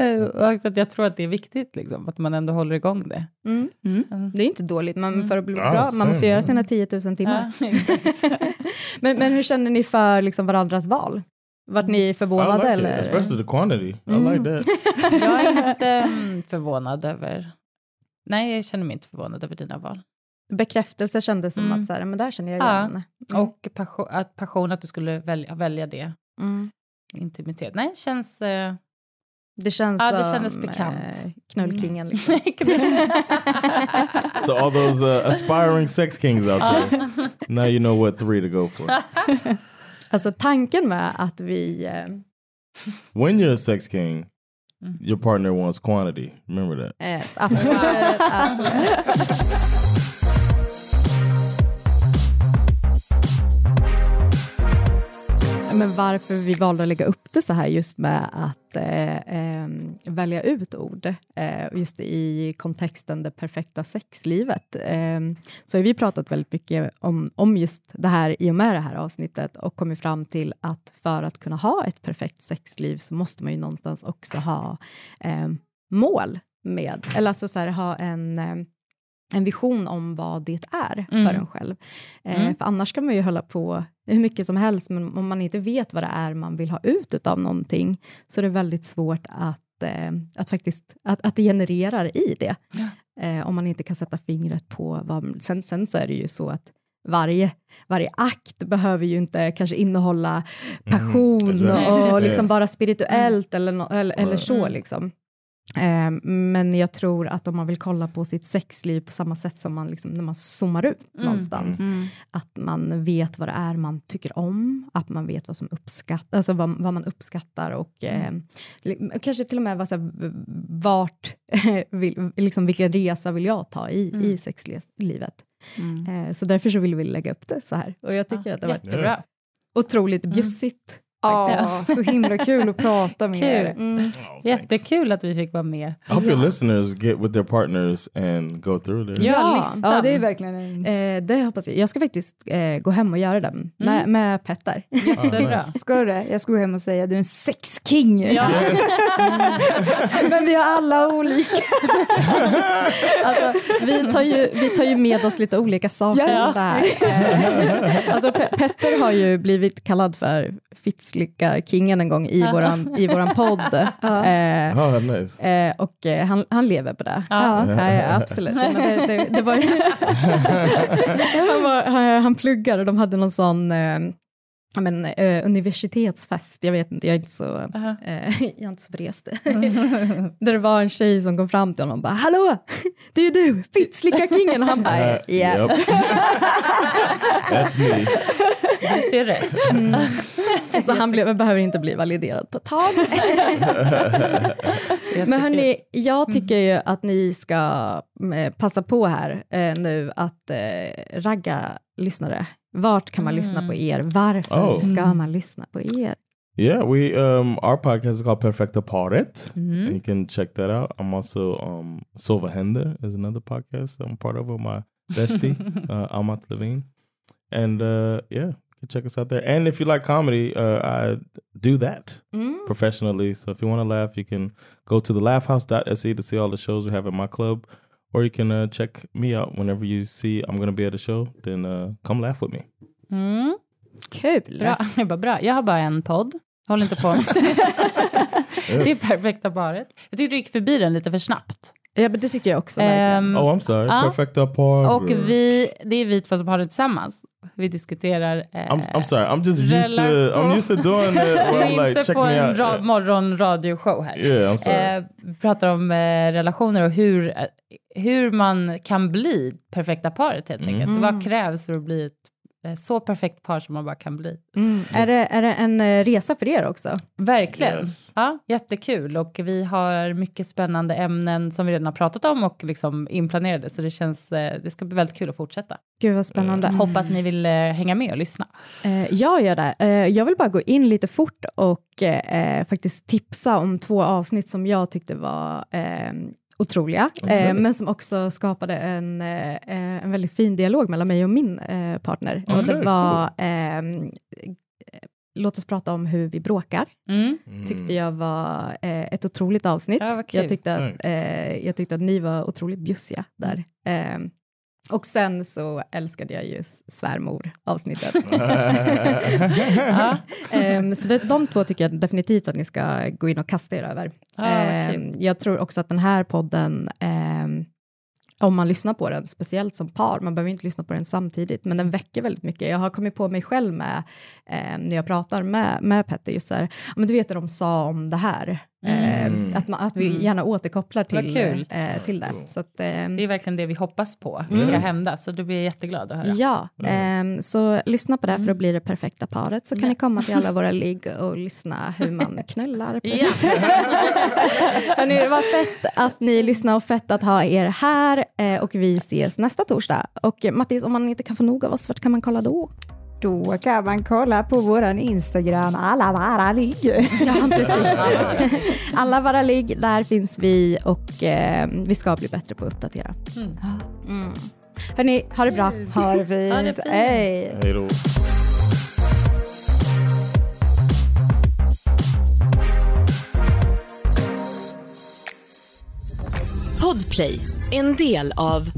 Eh, och också att jag tror att det är viktigt, liksom, att man ändå håller igång det. Mm. Mm. Det är inte dåligt, men Mm. för att bli Ja, bra, man måste göra sina 10 000 timmar. Ja, men, men hur känner ni för liksom varandras val? Vart ni I förvånade like eller? it, especially the quantity. I Mm. like that. jag är inte mm, förvånad över... Nej, jag känner mig inte förvånad över dina val. Bekräftelse kändes som Mm. att så här, men där känner jag Ja. igen. Mm. Och passion, att, passion, att du skulle välja, välja det. Mm. Intimitet. Nej, känns... Eh, Det känns Ja, det som kändes bekant. eh, knullkingen. Liksom. So all those uh, aspiring sex kings out there, now you know what three to go for. Alltså tanken med att vi... Eh, When you're a sex king, Mm. your partner wants quantity. Remember that. eh, absolut, absolut. Eh, men varför vi valde att lägga upp det så här just med att eh, eh, välja ut ord, eh, just i kontexten det perfekta sexlivet, eh, så har vi pratat väldigt mycket om, om just det här i och med det här avsnittet och kommit fram till att för att kunna ha ett perfekt sexliv så måste man ju någonstans också ha eh, mål med, eller alltså så här, ha en eh, en vision om vad det är Mm. för en själv. Eh, Mm. För annars kan man ju hålla på hur mycket som helst, men om man inte vet vad det är man vill ha ut av någonting, så är det väldigt svårt att, eh, att faktiskt att, att det genererar i det. Eh, om man inte kan sätta fingret på vad... Sen, sen så är det ju så att varje, varje akt behöver ju inte kanske innehålla passion exakt. Nej, och liksom bara spirituellt eller, no, eller, eller så. Mm. Liksom. Eh, men jag tror att om man vill kolla på sitt sexliv på samma sätt som man liksom, när man zoomar ut Mm. någonstans, Mm. att man vet vad det är man tycker om, att man vet vad som uppskattas, alltså vad, vad man uppskattar och eh, li- kanske till och med vad, så här, vart, vill, liksom, vilken resa vill jag ta i, Mm. i sexlivet. Eh, så därför så vill vi lägga upp det så här. Och jag tycker att det var jättebra. otroligt bjussigt. Ja, så himla kul att prata med Kul. er. Mm. Jättekul att vi fick vara med. I hope your listeners get with their partners and go through their. Ja, listan. Ja, det är verkligen en... Eh, det hoppas jag. Jag ska faktiskt eh, gå hem och göra den med, med Petter. Jättebra. Ska du det? Jag ska gå hem och säga du är en sexking. Ja. Men vi har alla olika. Alltså, vi, tar ju, vi tar ju med oss lite olika saker Ja. här. Eh, alltså, Pe- Petter har ju blivit kallad för Fittslickarkingen en gång i våran, i våran podd. Eh, Oh, nice. Eh, och eh, han, han lever på det. Ja. Ja, ja, absolut. Men det, det, det var han, var, han, pluggar och de hade någon sån eh, men, eh, universitetsfest, jag vet inte, jag är inte så, Aha. eh, jag är inte så berest. Där det var en tjej som kom fram till honom och bara “Hallå, det är ju du, Fittslickarkingen!” och han bara Uh, “Ja”. Yep. That's me. Du ser det. Så han blev, behöver inte bli validerad på ett tag. Men hörni, jag tycker ju att ni ska eh, passa på här eh, nu att eh, ragga lyssnare. Vart kan man lyssna på er? Varför Oh. ska man lyssna på er? Yeah, we um our podcast is called Perfecta Paret. Mhm. And you can check that out. I'm also um Silva Hender is another podcast that I'm part of with my bestie, uh Amat Levine. And uh yeah, can check us out there. And if you like comedy, uh I do that professionally. So if you want to laugh, you can go to the laughhouse.se to see all the shows we have at my club. Or you can uh, check me out whenever you see I'm going to be at a show. Then uh, come laugh with me. Mm. Kul! Bra. Jag, bara, bra. jag har bara en podd. Håll inte på med det. är perfekta paret. Jag tyckte du gick förbi den lite för snabbt. Ja, men det tycker jag också. Ehm, Oh, I'm sorry. Ja. Perfecta Paret. och vi, det är vi två som har det tillsammans. Vi diskuterar... Eh, I'm, I'm sorry. I'm just used to. I'm used to doing it. Är like, inte check på me en ra- morgonradioshow här. Yeah, I'm sorry. Eh, vi pratar om eh, relationer och hur, eh, hur man kan bli perfekta paret helt enkelt. Mm. Vad krävs för att bli ett eh, så perfekt par som man bara kan bli. Mm. Är, det, är det en eh, resa för er också? Verkligen. Yes. Ja, jättekul och vi har mycket spännande ämnen som vi redan har pratat om och liksom inplanerade så det känns, eh, det ska bli väldigt kul att fortsätta. Gud vad spännande. Hoppas ni vill eh, hänga med och lyssna. Jag gör det. Jag vill bara gå in lite fort och faktiskt tipsa om två avsnitt som jag tyckte var otroliga, eh, men som också skapade en, eh, eh, en väldigt fin dialog mellan mig och min eh, partner. och det var ehm, Låt oss prata om hur vi bråkar, Mm. tyckte jag var eh, ett otroligt avsnitt. Ja, jag, tyckte att, eh, jag tyckte att ni var otroligt bjussiga där. Ehm, och sen så älskade jag ju s- svärmor-avsnittet. Ja. Ehm, så det, de två tycker jag definitivt att ni ska gå in och kasta er över. Ehm, kul. jag tror också att den här podden, ehm, om man lyssnar på den, speciellt som par, man behöver inte lyssna på den samtidigt, men den väcker väldigt mycket. Jag har kommit på mig själv med, när jag pratar med, med Petter, just så här, "Ja, men du vet det de sa om det här, Ehm, att, man, att vi gärna återkopplar till, kul. eh, till det. Så att, ehm, Det är verkligen det vi hoppas på ska hända så då blir jätteglad att höra. Ja, ehm, så lyssna på det för att bli det perfekta paret, så kan ni komma till alla våra ligg och lyssna hur man knullar. Ja. Hörrni, det var fett att ni lyssnar och fett att ha er här eh, och vi ses nästa torsdag. Och eh, Mattis, om man inte kan få nog av oss, vart kan man kolla då? Då kan man kolla på våran Instagram, alla vara ligg. Ja, precis. Alla våra ligg, där finns vi och eh, vi ska bli bättre på att uppdatera. Mm. Hörni, ha det bra. Ha det fint. Ha det fint. Hej. Hej då. Podplay, en del av